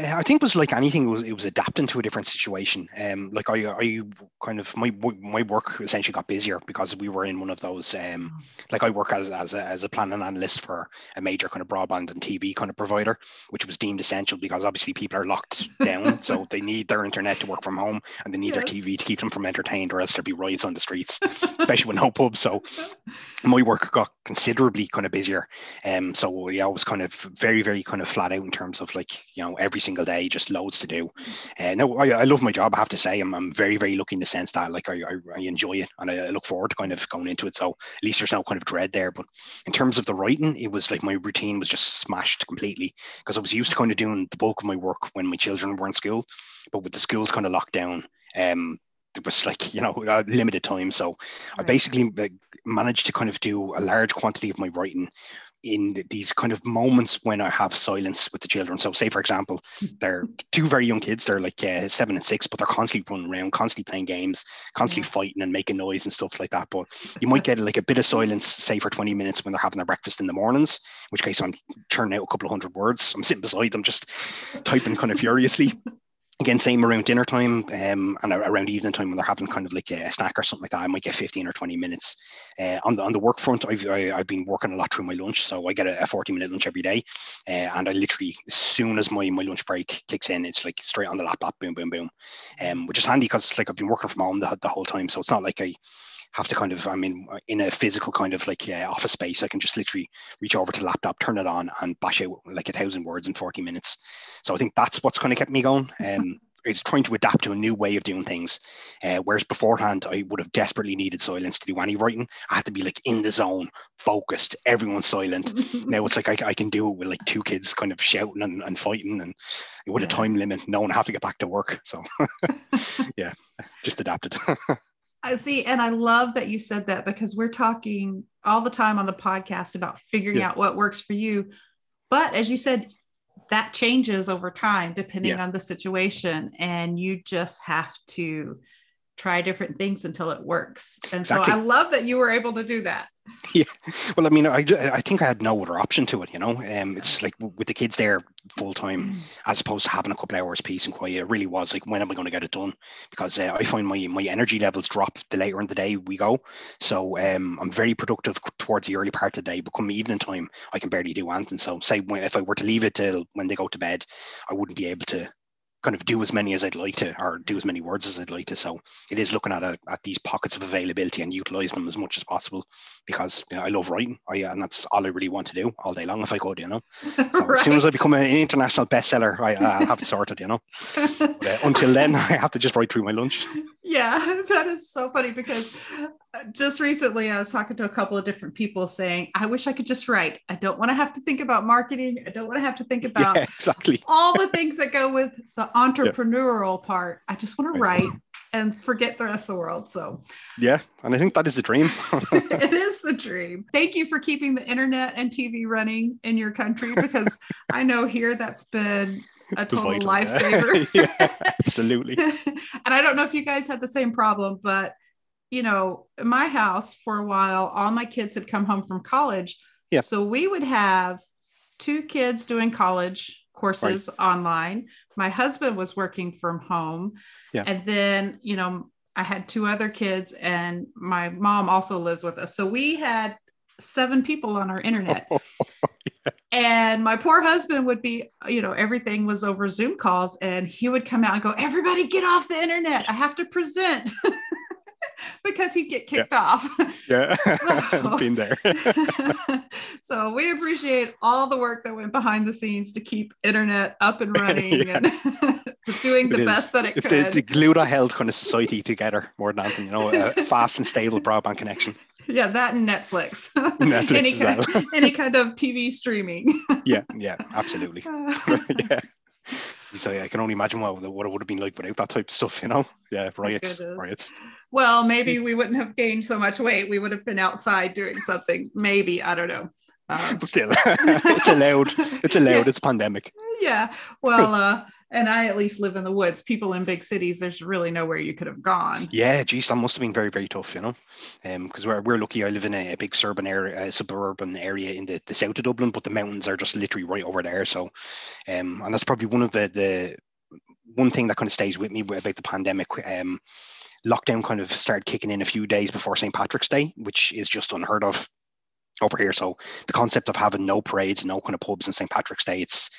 Uh, I think it was like anything. It was, it was adapting to a different situation. Um, like I, I kind of my my work essentially got busier because we were in one of those. Um, like I work as as a, as a planning analyst for a major kind of broadband and TV kind of provider, which was deemed essential because obviously people are locked down, so they need their internet to work from home, and they need yes. their TV to keep them from entertained, or else there'll be riots on the streets, especially with no pubs. So my work got considerably kind of busier. Um, so yeah, I was kind of very very kind of flat out in terms of like you know every single day, just loads to do. Uh, no, I, I love my job. I have to say, I'm, I'm very, very lucky in the sense that like I, I, I enjoy it and I, I, look forward to kind of going into it. So at least there's no kind of dread there. But in terms of the writing, it was like my routine was just smashed completely because I was used to kind of doing the bulk of my work when my children were in school, but with the schools kind of locked down, um, it was like you know limited time so right. i basically managed to kind of do a large quantity of my writing in these kind of moments when I have silence with the children. So, say for example, they're two very young kids. They're like uh, seven and six, but they're constantly running around, constantly playing games, constantly yeah. fighting and making noise and stuff like that. But you might get like a bit of silence, say for twenty minutes when they're having their breakfast in the mornings. In which case, I'm churning out a couple of hundred words. I'm sitting beside them, just typing kind of furiously. again, same around dinner time um, and around evening time when they're having kind of like a snack or something like that. I might get 15 or 20 minutes. Uh, on the on the work front, I've I, have i have been working a lot through my lunch, so I get a, a 40 minute lunch every day, uh, and I literally as soon as my my lunch break kicks in, it's like straight on the laptop, boom, boom, boom, um, which is handy because like I've been working from home the, the whole time, so it's not like I have to kind of I mean in a physical kind of like yeah, office space, I can just literally reach over to the laptop, turn it on, and bash out like a thousand words in 40 minutes. So I think that's what's kind of kept me going. Um, it's trying to adapt to a new way of doing things. Uh, whereas beforehand, I would have desperately needed silence to do any writing. I had to be like in the zone, focused, everyone's silent. now it's like I, I, can do it with like two kids kind of shouting and, and fighting and with yeah. a time limit, no one have to get back to work. So yeah, just adapted. I see, and I love that you said that because we're talking all the time on the podcast about figuring yeah. out what works for you. But as you said, that changes over time depending yeah. on the situation and you just have to try different things until it works and exactly. so i love that you were able to do that yeah. Well i mean i, I think i had no other option to it you know? Um, it's like with the kids there full time mm. as opposed to having a couple hours peace and quiet it really was like when am i going to get it done? Because uh, i find my my energy levels drop the later in the day we go. So um, i'm very productive towards the early part of the day but come evening time i can barely do anything. So say if i were to leave it till when they go to bed i wouldn't be able to kind of do as many as I'd like to, or do as many words as I'd like to. So it is looking at a, at these pockets of availability and utilizing them as much as possible because you know, I love writing, I, and that's all I really want to do all day long if I could, you know. So right. as soon as I become an international bestseller, I, I have it sorted, you know. But, uh, until then, I have to just write through my lunch. Yeah, that is so funny because uh, just recently I was talking to a couple of different people saying, I wish I could just write. I don't want to have to think about marketing. I don't want to have to think about yeah, exactly all the things that go with the entrepreneurial yeah. part. I just want to write and forget the rest of the world. So, yeah, and I think that is the dream. it is the dream. Thank you for keeping the internet and TV running in your country because I know here that's been a total Vital, lifesaver. yeah, absolutely. and I don't know if you guys had the same problem, but you know, my house for a while, all my kids had come home from college. Yeah. So we would have two kids doing college courses right. online. My husband was working from home. Yeah. And then, you know, I had two other kids and my mom also lives with us. So we had seven people on our internet. And my poor husband would be, you know, everything was over Zoom calls and he would come out and go, Everybody get off the internet. I have to present. because he'd get kicked yeah. off. Yeah, so, been there. so we appreciate all the work that went behind the scenes to keep internet up and running yeah. and doing the best that it it's could. The, the glue that held kind of society together more than anything, you know, a fast and stable broadband connection. Yeah, that and Netflix. Netflix any, kind, well. any kind of TV streaming. yeah, yeah, absolutely. yeah. So yeah, I can only imagine what, what it would have been like without that type of stuff, you know? Yeah, riots, riots. Well, maybe we wouldn't have gained so much weight. We would have been outside doing something. Maybe I don't know. Um, but still, it's allowed. It's allowed. Yeah. It's pandemic. Yeah. Well, uh, and I at least live in the woods. People in big cities, there's really nowhere you could have gone. Yeah, geez, that must have been very, very tough, you know. Because um, we're, we're lucky. I live in a, a big suburban area, suburban area in the, the south of Dublin, but the mountains are just literally right over there. So, um, and that's probably one of the the one thing that kind of stays with me about the pandemic. Um, lockdown kind of started kicking in a few days before St. Patrick's Day, which is just unheard of over here. So the concept of having no parades, no kind of pubs on St. Patrick's Day, it's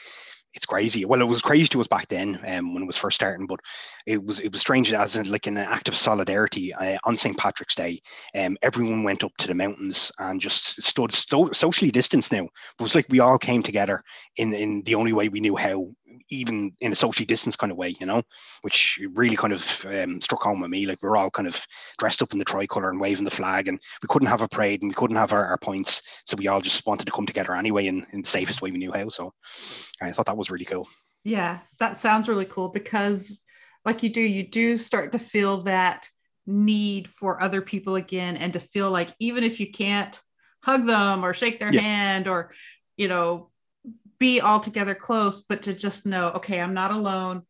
it's crazy. Well, it was crazy to us back then um, when it was first starting, but it was it was strange as in like an act of solidarity uh, on St. Patrick's Day. Um, everyone went up to the mountains and just stood sto- socially distanced. Now, but it was like we all came together in in the only way we knew how, even in a socially distance kind of way, you know, which really kind of um, struck home with me. Like we are all kind of dressed up in the tricolour and waving the flag, and we couldn't have a parade and we couldn't have our, our points, so we all just wanted to come together anyway in, in the safest way we knew how. So I thought that was really cool. Yeah, that sounds really cool because, like you do, you do start to feel that need for other people again, and to feel like even if you can't hug them or shake their yeah. hand or, you know, be all together close, but to just know, okay, I'm not alone.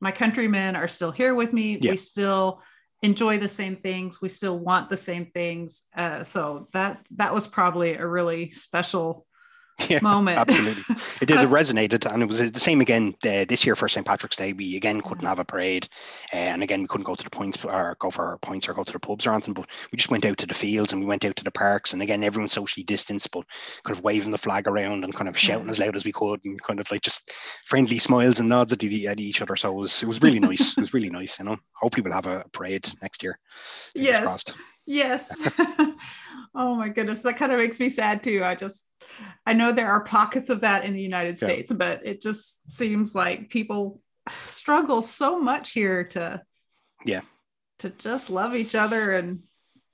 My countrymen are still here with me. Yeah. We still enjoy the same things. We still want the same things. Uh, so that that was probably a really special yeah, moment. Absolutely, it did. It resonated, and it was the same again uh, this year for St. Patrick's Day. We again couldn't have a parade, uh, and again we couldn't go to the points or go for our points or go to the pubs or anything. But we just went out to the fields and we went out to the parks, and again everyone socially distanced, but kind of waving the flag around and kind of shouting yeah. as loud as we could, and kind of like just friendly smiles and nods at, the, at each other. So it was it was really nice. it was really nice. You know, hopefully we'll have a parade next year. Yes. Yes. oh my goodness. That kind of makes me sad too. I just, I know there are pockets of that in the United yeah. States, but it just seems like people struggle so much here to, yeah, to just love each other and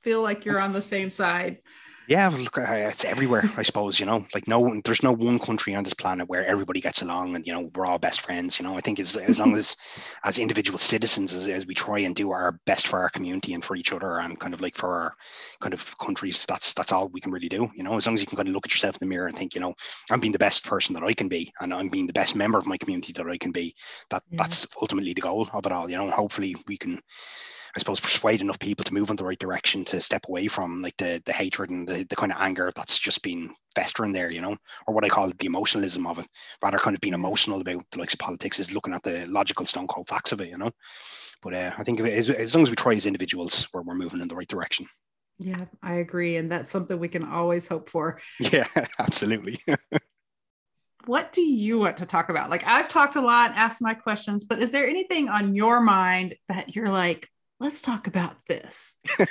feel like you're on the same side. Yeah, look, uh, it's everywhere, I suppose. You know, like no, there's no one country on this planet where everybody gets along, and you know, we're all best friends. You know, I think as as long as as individual citizens, as, as we try and do our best for our community and for each other, and kind of like for our kind of countries, that's that's all we can really do. You know, as long as you can kind of look at yourself in the mirror and think, you know, I'm being the best person that I can be, and I'm being the best member of my community that I can be. That yeah. that's ultimately the goal of it all. You know, hopefully we can I suppose, persuade enough people to move in the right direction to step away from like the the hatred and the, the kind of anger that's just been festering there, you know, or what I call the emotionalism of it, rather kind of being emotional about the likes of politics is looking at the logical stone cold facts of it, you know. But uh, I think as, as long as we try as individuals, we're, we're moving in the right direction. Yeah, I agree. And that's something we can always hope for. Yeah, absolutely. what do you want to talk about? Like I've talked a lot, asked my questions, but is there anything on your mind that you're like, let's talk about this.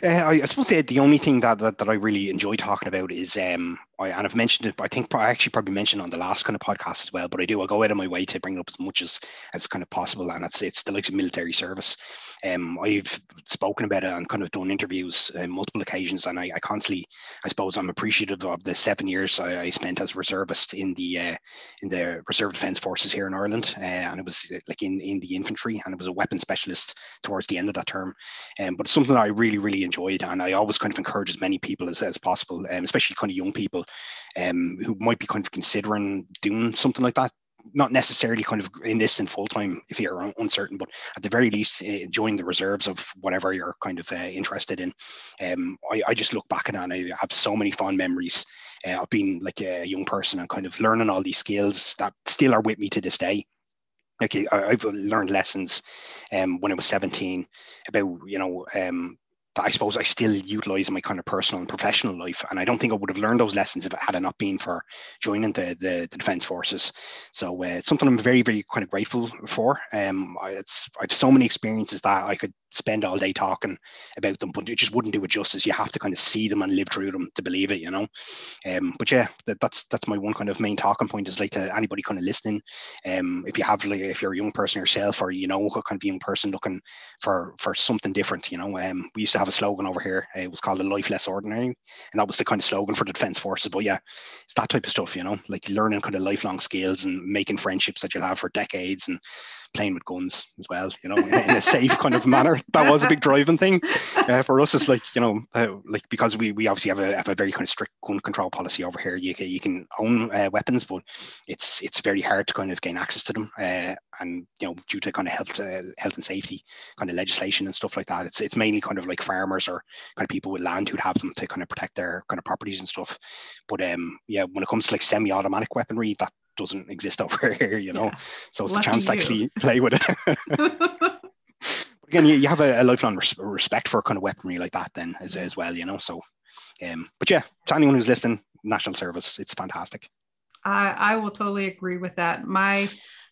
Uh, I, I, suppose the only thing that, that, that I really enjoy talking about is um, I, and I've mentioned it, I think I actually probably mentioned on the last kind of podcast as well, but I do, I go out of my way to bring it up as much as, as kind of possible. And it's, it's the likes of military service. Um, I've spoken about it and kind of done interviews on multiple occasions. And I, I constantly, I suppose I'm appreciative of the seven years I, I spent as reservist in the, uh, in the reserve defense forces here in Ireland. Uh, and it was uh, like in, in the infantry and it was a weapon specialist towards the end of that term. Um, but it's something that I really, really enjoyed. And I always kind of encourage as many people as, as possible, um, especially kind of young people um, who might be kind of considering doing something like that not necessarily kind of enlisting full time if you're uncertain, but at the very least, uh, join the reserves of whatever you're kind of uh, interested in. Um, I, I, just look back at and I have so many fond memories uh, of being like a young person and kind of learning all these skills that still are with me to this day. Like I, have learned lessons um, when I was 17 about you know um, I suppose I still utilize in my kind of personal and professional life. And I don't think I would have learned those lessons if it had not been for joining the the, the Defence Forces. So uh, it's something I'm very, very kind of grateful for. Um, I, it's I have so many experiences that I could spend all day talking about them, but it just wouldn't do it justice. You have to kind of see them and live through them to believe it, you know. Um, but yeah, that, that's that's my one kind of main talking point is like to anybody kind of listening. Um, if you have like if you're a young person yourself or you know a kind of young person looking for for something different, you know, um, we used to have a slogan over here. It was called a life less ordinary, and that was the kind of slogan for the defence forces. But yeah, it's that type of stuff, you know, like learning kind of lifelong skills and making friendships that you'll have for decades and playing with guns as well, you know, in, a safe kind of manner. That was a big driving thing uh, for us. It's like you know, uh, like because we, we obviously have a have a very kind of strict gun control policy over here. You can you can own uh, weapons, but it's it's very hard to kind of gain access to them. Uh, and you know, due to kind of health uh, health and safety kind of legislation and stuff like that, it's it's mainly kind of like farmers or kind of people with land who'd have them to kind of protect their kind of properties and stuff. But um, yeah, when it comes to like semi-automatic weaponry, that doesn't exist over here, you know. Yeah. So it's Lucky a chance you. to actually play with it. again, you, you have a, a lifelong res- respect for kind of weaponry like that, then as, as well, you know. So, um, but yeah, to anyone who's listening, national service, it's fantastic. I, I will totally agree with that. My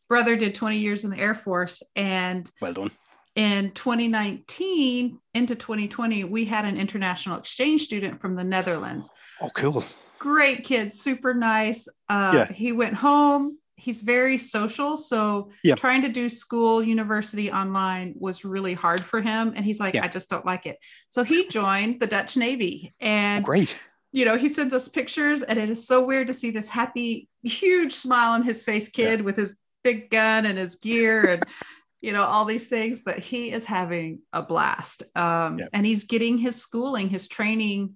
brother did 20 years in the Air Force, and well done. In 2019 into 2020, we had an international exchange student from the Netherlands. Oh, cool great kid, super nice. Uh, yeah. He went home. He's very social. So yeah. trying to do school, university online was really hard for him. And he's like, yeah. I just don't like it. So he joined the Dutch Navy. And oh, great. You know, he sends us pictures, and it is so weird to see this happy, huge smile on his face kid with his big gun and his gear and you know all these things but he is having a blast um, and he's getting his schooling his training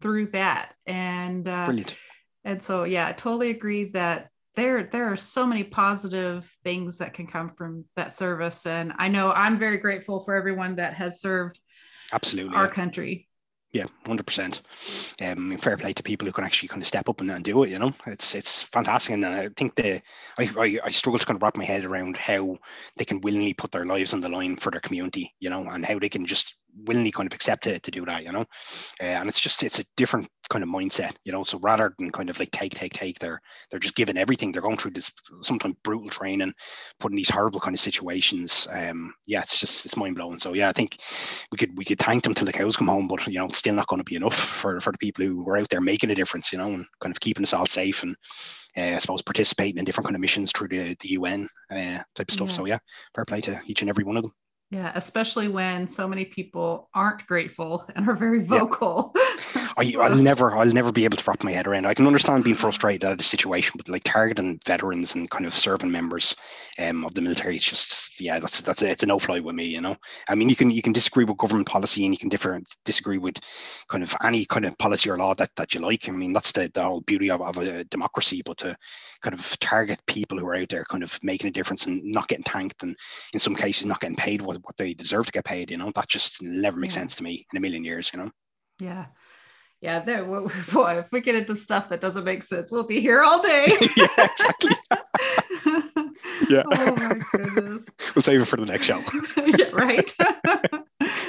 through that and uh, Brilliant. and so yeah i totally agree that there there are so many positive things that can come from that service and i know i'm very grateful for everyone that has served absolutely our country yeah, hundred percent. Um, fair play to people who can actually kind of step up and, and do it. You know, it's it's fantastic, and I think the I, I, I struggle to kind of wrap my head around how they can willingly put their lives on the line for their community. You know, and how they can just willingly kind of accept it to do that. You know, uh, and it's just it's a different kind of mindset. You know, so rather than kind of like take take take, they're they're just giving everything. They're going through this sometimes brutal training, putting these horrible kind of situations. Um, yeah, it's just it's mind blowing. So yeah, I think we could we could thank them till the cows come home, but you know, it's still not going to be enough for for the people who were out there making a difference. You know, and kind of keeping us all safe and uh, I suppose participating in different kind of missions through the the UN uh, type of stuff. Yeah. So yeah, fair play to each and every one of them. Yeah, especially when so many people aren't grateful and are very vocal. I, So- I'll never, I'll never be able to wrap my head around. I can understand being frustrated at a situation, but like targeting veterans and kind of serving members um, of the military, it's just, yeah, that's that's it's a no fly with me. You know, I mean, you can you can disagree with government policy and you can differ disagree with kind of any kind of policy or law that that you like. I mean, that's the, the whole beauty of, of a democracy. But to kind of target people who are out there, kind of making a difference and not getting tanked, and in some cases not getting paid what, what they deserve to get paid, you know, that just never makes Yeah. sense to me in a million years. You know. Yeah. Yeah, there. Boy, if we get into stuff that doesn't make sense, we'll be here all day. yeah, exactly. Yeah. Oh my goodness. We'll save it for the next show. yeah, right.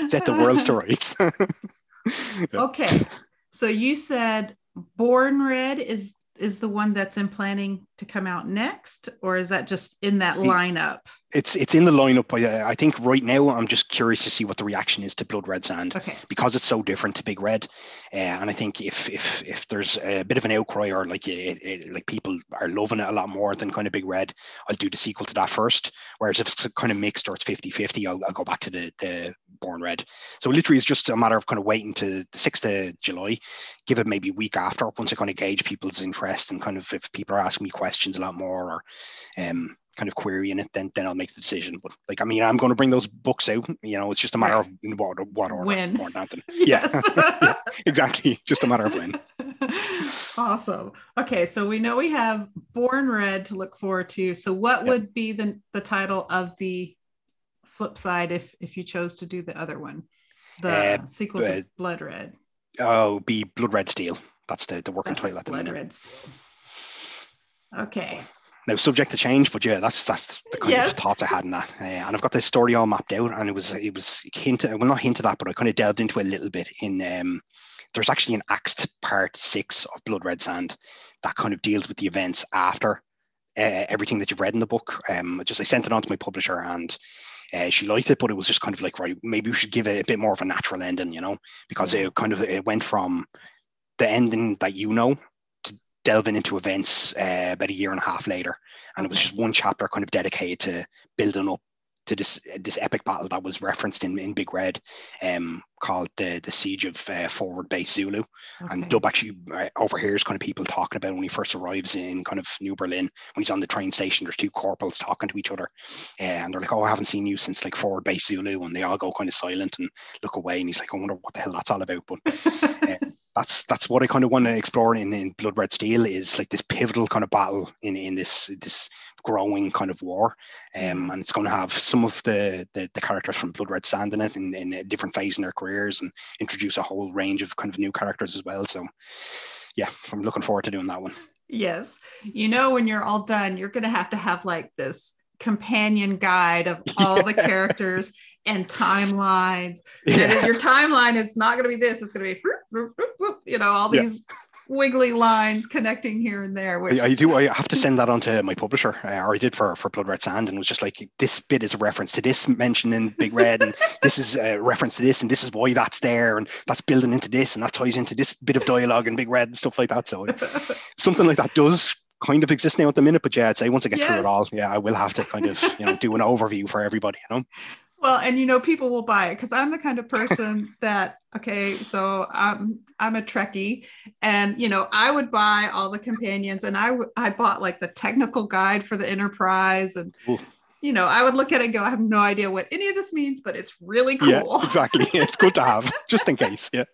Set the worlds to rights. Yeah. Okay. So you said Born Red is is the one that's in planning to come out next, or is that just in that lineup? It's it's in the lineup. I, I think right now I'm just curious to see what the reaction is to Blood Red Sand Okay. because it's so different to Big Red. Uh, and I think if if if there's a bit of an outcry or like it, it, like people are loving it a lot more than kind of Big Red, I'll do the sequel to that first. Whereas if it's kind of mixed or it's 50-50, I'll, I'll go back to the the Born Red. So literally, it's just a matter of kind of waiting to the sixth of July, give it maybe a week after once I kind of gauge people's interest and kind of if people are asking me questions a lot more or um kind of querying it, then then I'll make the decision. But like I mean, I'm going to bring those books out. You know, it's just a matter of what what order When. more than anything. Yeah. Yes. Exactly, just a matter of when. awesome. Okay, so we know we have Born Red to look forward to. So what Yep. would be the the title of the flip side if if you chose to do the other one? The Uh, sequel uh, to Blood Red. Oh, be Blood Red Steel. That's the the working That's title at the Blood minute. Red Steel. Okay. Now, subject to change, but yeah, that's that's the kind Yes. of thoughts I had in that. Uh, and I've got this story all mapped out, and it was it was hinted, well, not hinted at, but I kind of delved into it a little bit. In um, there's actually an axed part six of Blood Red Sand that kind of deals with the events after uh, everything that you've read in the book. Um, just I sent it on to my publisher, and uh, she liked it, but it was just kind of like, right, maybe we should give it a bit more of a natural ending, you know, because it kind of it went from the ending that you know delving into events uh, about a year and a half later and it was just one chapter kind of dedicated to building up to this this epic battle that was referenced in, in Big Red, um, called the the siege of uh, Forward Base Zulu. And okay. Dub actually uh, overhears kind of people talking about when he first arrives in kind of New Berlin when he's on the train station. There's two corporals talking to each other, uh, and they're like, "Oh, I haven't seen you since like Forward Base Zulu," and they all go kind of silent and look away. And he's like, "I wonder what the hell that's all about." But that's that's what I kind of want to explore in, in Blood Red Steel is like this pivotal kind of battle in in this this growing kind of war, um, and it's going to have some of the, the the characters from Blood Red Sand in it in, in a different phase in their careers, and introduce a whole range of kind of new characters as well. So, yeah, I'm looking forward to doing that one. Yes. You know, when you're all done, you're going to have to have like this companion guide of all the characters and timelines. And your timeline is not going to be this, it's going to be, whoop, whoop, whoop, you know, all Yeah. these wiggly lines connecting here and there. Which, I, I do. I have to send that on to my publisher, uh, or I did for for Blood Red Sand, and it was just like this bit is a reference to this mentioned in Big Red, and this is a reference to this, and this is why that's there, and that's building into this, and that ties into this bit of dialogue in Big Red and stuff like that. So something like that does kind of exist now at the minute, but yeah, I'd say once I get through it all, yeah, I will have to kind of you know do an overview for everybody. You know, well, and you know, people will buy it because I'm the kind of person that, okay, so I'm I'm a Trekkie, and you know, I would buy all the companions, and I w- I bought like the technical guide for the Enterprise, and Ooh. You know, I would look at it and go, I have no idea what any of this means, but it's really cool. yeah, exactly. it's good to have just in case. Yeah.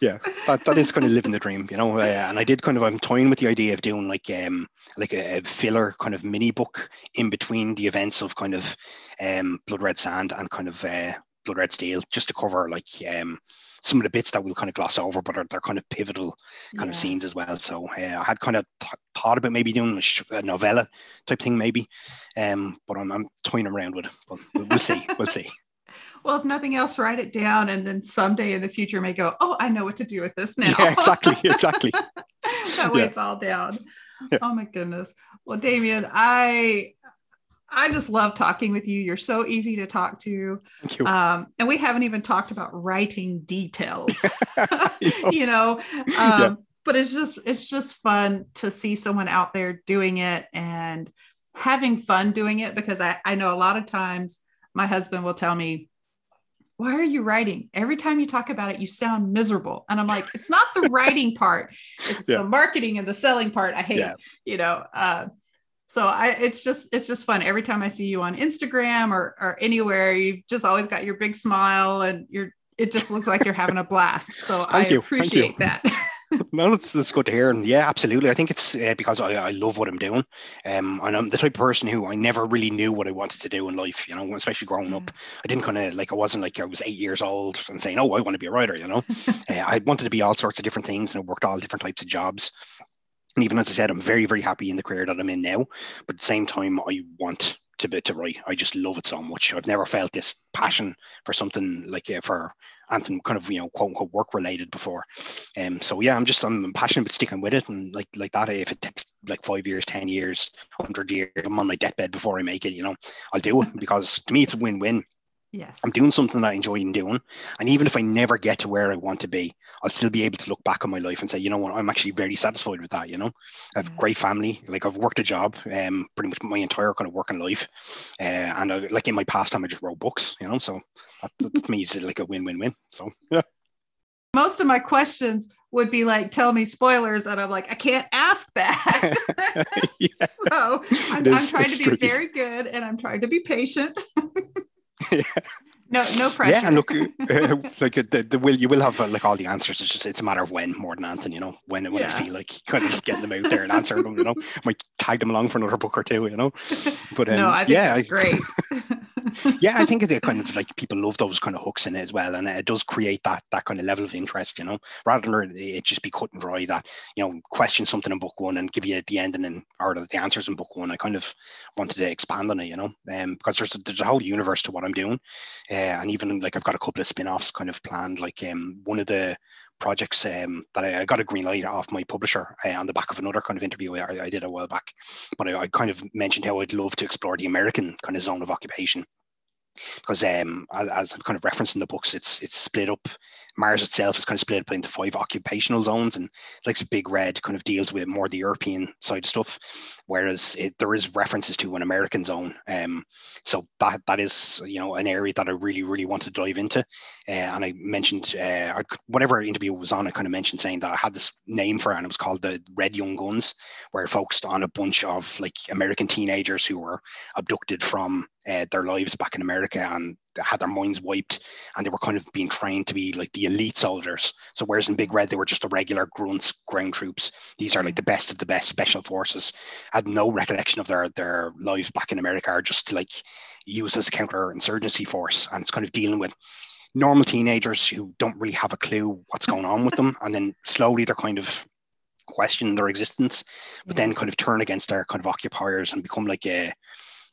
Yeah, that, that is kind of living the dream, you know. Uh, and I did kind of I'm toying with the idea of doing like um like a, a filler kind of mini book in between the events of kind of um Blood Red Sand and kind of uh, Blood Red Steel, just to cover like um, some of the bits that we'll kind of gloss over, but are, they're kind of pivotal kind yeah. of scenes as well. So uh, I had kind of th- thought about maybe doing a, sh- a, novella type thing, maybe, um, but I'm, I'm toying around with it. But we'll, we'll see. We'll see. Well, if nothing else, write it down, and then someday in the future, may go, "Oh, I know what to do with this now." Yeah, exactly, exactly. that way, yeah. it's all down. Yeah. Oh my goodness. Well, Damien, I I just love talking with you. You're so easy to talk to. Thank you. Um, and we haven't even talked about writing details, you know. Um, yeah. But it's just it's just fun to see someone out there doing it and having fun doing it because I, I know a lot of times my husband will tell me, why are you writing? Every time you talk about it, you sound miserable. And I'm like, it's not the writing part, it's yeah. the marketing and the selling part I hate, yeah. you know. Uh, so I it's just it's just fun. Every time I see you on Instagram or or anywhere, you've just always got your big smile and you're it just looks like you're having a blast. So Thank I you. appreciate that. no, that's, that's good to hear. And yeah, absolutely. I think it's uh, because I, I love what I'm doing. Um, and I'm the type of person who I never really knew what I wanted to do in life, you know, especially growing up. I didn't kind of like, I wasn't like I was eight years old and saying, oh, I want to be a writer, you know. uh, I wanted to be all sorts of different things and I worked all different types of jobs. And even as I said, I'm very, very happy in the career that I'm in now. But at the same time, I want to be to write. I just love it so much. I've never felt this passion for something like uh, for anything kind of you know quote unquote work related before. Um, so yeah, I'm just I'm passionate about sticking with it and like like that. If it takes like five years, ten years, hundred years, I'm on my deathbed before I make it. You know, I'll do it because to me it's a win-win. Yes. I'm doing something that I enjoy doing. And even if I never get to where I want to be, I'll still be able to look back on my life and say, you know what, I'm actually very satisfied with that. You know, I have yeah. great family. Like I've worked a job, um, pretty much my entire kind of working life. Uh, and I, like in my past time, I just wrote books, you know, so that, that me is like a win-win-win. So, yeah. Most of my questions would be like, tell me spoilers. And I'm like, I can't ask that. yeah. So I'm, I'm trying to be tricky. very good and I'm trying to be patient. yeah. No, no pressure. Yeah, look, uh, like the, the will you will have uh, like all the answers. It's just it's a matter of when more than anything, you know, when when yeah. I feel like kind of getting them out there and answering them, you know, might tag them along for another book or two, you know. But um, no, I think yeah, that's great. yeah, I think it kind of like people love those kind of hooks in it as well, and it does create that that kind of level of interest, you know, rather than it just be cut and dry. That you know, question something in book one and give you the ending and then or the answers in book one. I kind of wanted to expand on it, you know, um, because there's there's a whole universe to what I'm doing, uh, and even like I've got a couple of spin-offs kind of planned. Like um, one of the projects um, that I, I, got a green light off my publisher uh, on the back of another kind of interview I, I did a while back. But I, I, kind of mentioned how I'd love to explore the American kind of zone of occupation because um, as I've kind of referenced in the books, it's it's split up. Mars itself is kind of split up into five occupational zones, and like Big Red kind of deals with more the European side of stuff, whereas it, there is references to an American zone. Um, so that that is you know an area that I really really want to dive into, uh, and I mentioned uh, whatever interview was on, I kind of mentioned saying that I had this name for it, and it was called the Red Young Guns, where it focused on a bunch of like American teenagers who were abducted from uh, their lives back in America and had their minds wiped and they were kind of being trained to be like the elite soldiers. So whereas in Big Red they were just the regular grunts, ground troops. These are like the best of the best special forces. Had no recollection of their their lives back in America or just like used as a counterinsurgency force. And it's kind of dealing with normal teenagers who don't really have a clue what's going on with them. And then slowly they're kind of question their existence, but then kind of turn against their kind of occupiers and become like a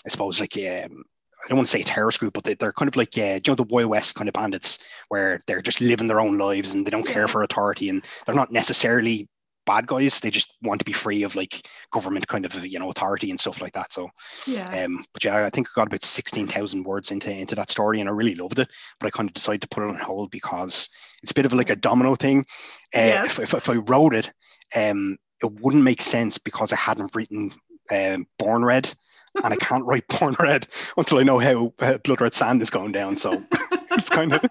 I suppose like um, I don't want to say a terrorist group, but they, are kind of like uh, you know the Wild West kind of bandits, where they're just living their own lives and they don't care for authority, and they're not necessarily bad guys. They just want to be free of like government kind of you know authority and stuff like that. So yeah. Um, but yeah, I think I got about sixteen thousand words into into that story, and I really loved it. But I kind of decided to put it on hold because it's a bit of like a domino thing. Uh, yes. if, if, if I wrote it, um, it wouldn't make sense because I hadn't written um, Born Red and I can't write Born Red until I know how uh, Blood Red Sand is going down. So it's kind of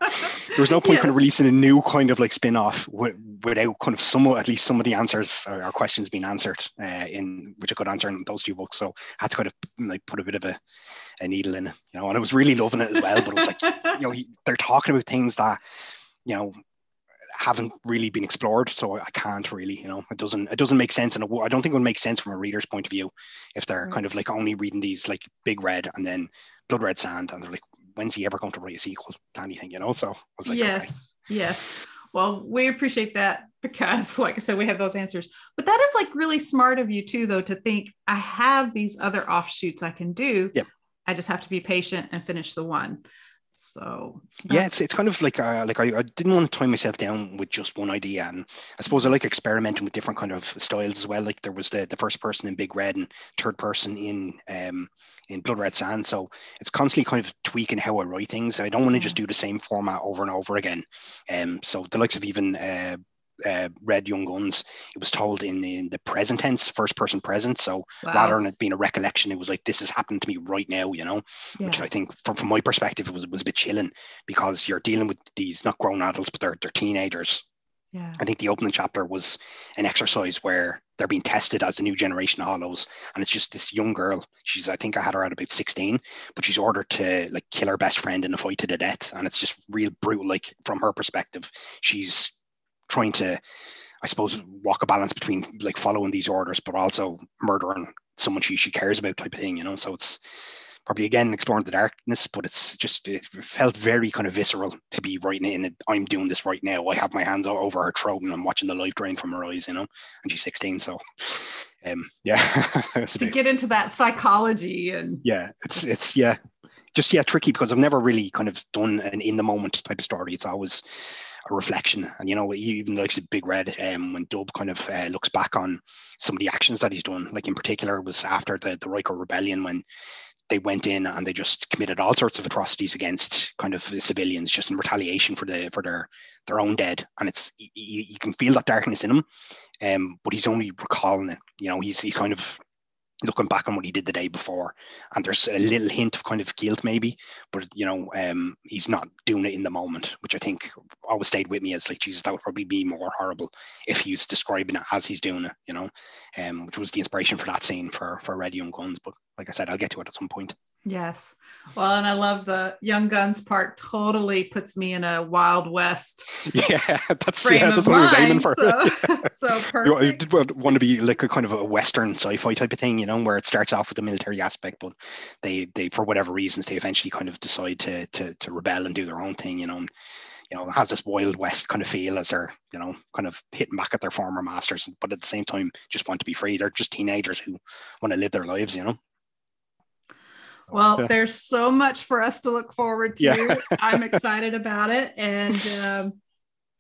there's no point yes. kind of releasing a new kind of like spin off w- without kind of some at least some of the answers or, or questions being answered uh, in which I could answer in those two books. So I had to kind of like put a bit of a, a needle in it, you know, and I was really loving it as well. But it was like, you know, he, they're talking about things that, you know, haven't really been explored so i can't really you know it doesn't it doesn't make sense and i don't think it would make sense from a reader's point of view if they're hmm. kind of like only reading these like big red and then blood red sand and they're like when's he ever going to write a sequel to anything, you know? So I was like, yes, okay. yes. Well, we appreciate that because, like I said, we have those answers. But that is like really smart of you too, though, to think I have these other offshoots I can do. Yep. I just have to be patient and finish the one. So yeah, it's it's kind of like uh, like I, I didn't want to tie myself down with just one idea, and I suppose I like experimenting with different kind of styles as well. Like there was the the first person in Big Red and third person in um in Blood Red Sand, so it's constantly kind of tweaking how I write things. I don't want to just do the same format over and over again. Um, so the likes of even uh, uh, Red Young Guns, it was told in the, in the present tense, first person present. So wow. rather than it being a recollection, it was like this is happening to me right now, you know, yeah. which I think from, from my perspective it was was a bit chilling because you're dealing with these not grown adults, but they're they're teenagers. Yeah. I think the opening chapter was an exercise where they're being tested as the new generation of hollows. And it's just this young girl. She's, I think I had her at about 16, but she's ordered to like kill her best friend in a fight to the death. And it's just real brutal. Like from her perspective, she's trying to, I suppose, walk a balance between like following these orders, but also murdering someone she she cares about type of thing, you know. So it's probably again exploring the darkness, but it's just it felt very kind of visceral to be writing it in it. I'm doing this right now. I have my hands over her throat and I'm watching the life drain from her eyes, you know, and she's 16. So um yeah. to bit, get into that psychology and yeah, it's it's yeah. Just yeah, tricky because I've never really kind of done an in the moment type of story. It's always a reflection. And you know, even like the Big Red, um, when Dub kind of uh, looks back on some of the actions that he's done, like in particular was after the the Ryko Rebellion when they went in and they just committed all sorts of atrocities against kind of civilians just in retaliation for the for their their own dead and it's you, you can feel that darkness in him um but he's only recalling it you know he's he's kind of looking back on what he did the day before and there's a little hint of kind of guilt maybe but you know um he's not doing it in the moment which i think always stayed with me as like jesus that would probably be more horrible if he's describing it as he's doing it you know um which was the inspiration for that scene for for red young guns but like i said i'll get to it at some point Yes. Well, and I love the Young Guns part totally puts me in a Wild West. Yeah, that's, yeah, that's what I was aiming for. So, so perfect. I did want to be like a kind of a Western sci-fi type of thing, you know, where it starts off with the military aspect, but they, they for whatever reasons, they eventually kind of decide to, to, to rebel and do their own thing, you know. And, you know, has this Wild West kind of feel as they're, you know, kind of hitting back at their former masters, but at the same time, just want to be free. They're just teenagers who want to live their lives, you know. Well, there's so much for us to look forward to. Yeah. I'm excited about it. And um,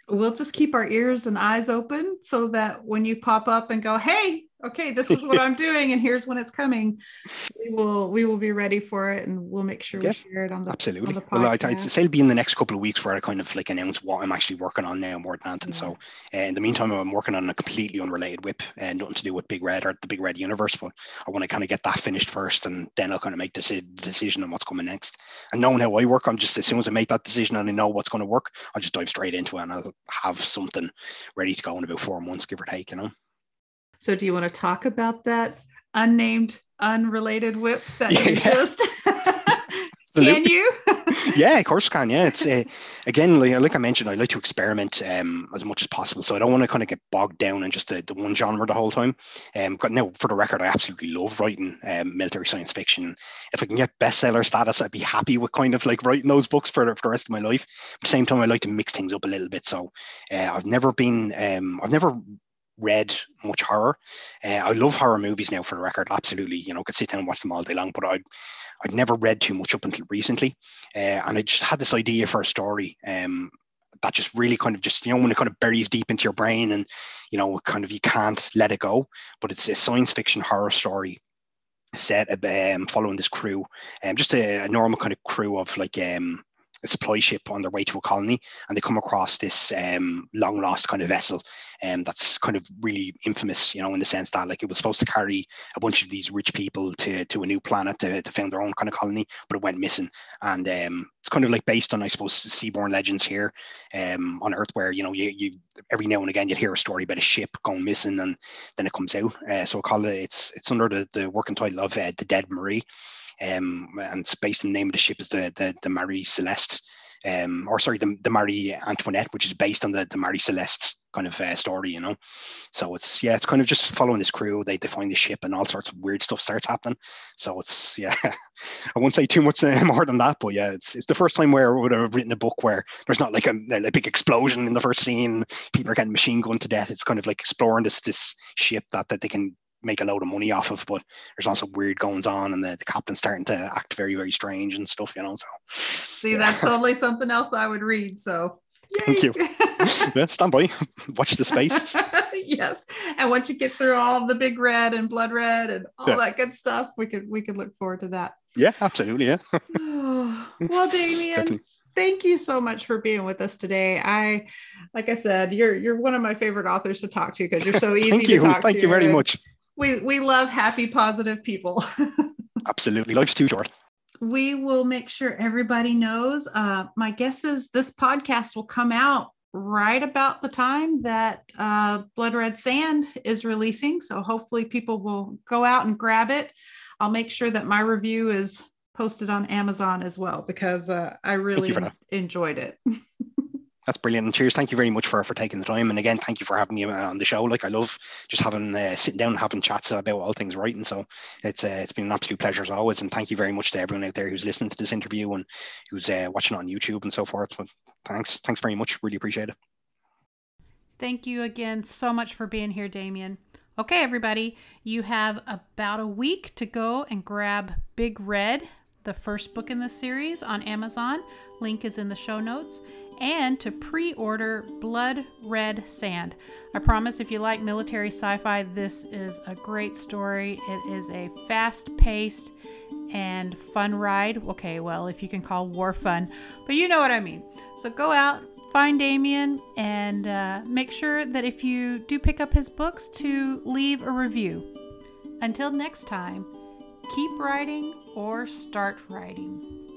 we'll just keep our ears and eyes open so that when you pop up and go, hey, okay, this is what I'm doing, and here's when it's coming. We will we will be ready for it, and we'll make sure yeah, we share it on the absolutely. On the well, I, I'd say it'll be in the next couple of weeks where I kind of like announce what I'm actually working on now more than anything. Yeah. So, uh, in the meantime, I'm working on a completely unrelated whip and nothing to do with Big Red or the Big Red universe, but I want to kind of get that finished first, and then I'll kind of make the decision on what's coming next. And knowing how I work, I'm just as soon as I make that decision and I know what's going to work, I'll just dive straight into it, and I'll have something ready to go in about four months, give or take, you know. So, do you want to talk about that unnamed, unrelated whip that yeah. you just? can you? yeah, of course can. Yeah, it's uh, again like, like I mentioned, I like to experiment um, as much as possible. So I don't want to kind of get bogged down in just the, the one genre the whole time. Um, but now for the record, I absolutely love writing um, military science fiction. If I can get bestseller status, I'd be happy with kind of like writing those books for the, for the rest of my life. At the same time, I like to mix things up a little bit. So uh, I've never been, um, I've never read much horror. Uh, I love horror movies now, for the record. Absolutely, you know, could sit down and watch them all day long. But I'd I'd never read too much up until recently, uh, and I just had this idea for a story. Um, that just really kind of just you know when it kind of buries deep into your brain and you know kind of you can't let it go but it's a science fiction horror story set um, following this crew um, just a, a normal kind of crew of like um, supply ship on their way to a colony, and they come across this um, long lost kind of vessel, and um, that's kind of really infamous, you know, in the sense that like it was supposed to carry a bunch of these rich people to to a new planet to, to found their own kind of colony, but it went missing, and um, it's kind of like based on I suppose seaborn legends here um, on Earth, where you know you, you every now and again you'll hear a story about a ship going missing, and then it comes out. Uh, so call it it's it's under the the working title of uh, the Dead Marie um, and it's based on the name of the ship is the the, the Marie Celeste, um, or sorry, the, the Marie Antoinette, which is based on the, the Marie Celeste kind of uh, story, you know. So it's yeah, it's kind of just following this crew. They, they find the ship and all sorts of weird stuff starts happening. So it's yeah, I won't say too much uh, more than that, but yeah, it's it's the first time where I would have written a book where there's not like a, a big explosion in the first scene. People are getting machine gunned to death. It's kind of like exploring this this ship that that they can make a load of money off of, but there's also weird goings on and the, the captain's starting to act very, very strange and stuff, you know. So see, yeah. that's totally something else I would read. So Yay. Thank you. yeah, stand by. Watch the space. yes. And once you get through all the big red and blood red and all yeah. that good stuff, we could we could look forward to that. Yeah, absolutely. Yeah. well, Damien, Definitely. thank you so much for being with us today. I like I said, you're you're one of my favorite authors to talk to because you're so easy to talk thank to. Thank you very much. We we love happy, positive people. absolutely. Life's too short we will make sure everybody knows. Uh, my guess is this podcast will come out right about the time that uh, Blood Red Sand is releasing. So hopefully people will go out and grab it. I'll make sure that my review is posted on Amazon as well because uh, I really enjoyed it. That's brilliant. And cheers. Thank you very much for, for taking the time. And again, thank you for having me uh, on the show. Like I love just having uh, sitting down and having chats about all things writing. So it's uh, it's been an absolute pleasure as always. And thank you very much to everyone out there who's listening to this interview and who's uh, watching on YouTube and so forth. But thanks. Thanks very much. Really appreciate it. Thank you again so much for being here, Damien. Okay, everybody, you have about a week to go and grab Big Red, the first book in the series on Amazon. Link is in the show notes and to pre order Blood Red Sand. I promise if you like military sci fi, this is a great story. It is a fast paced and fun ride. Okay, well, if you can call war fun, but you know what I mean. So go out, find Damien, and uh, make sure that if you do pick up his books, to leave a review. Until next time, keep writing or start writing.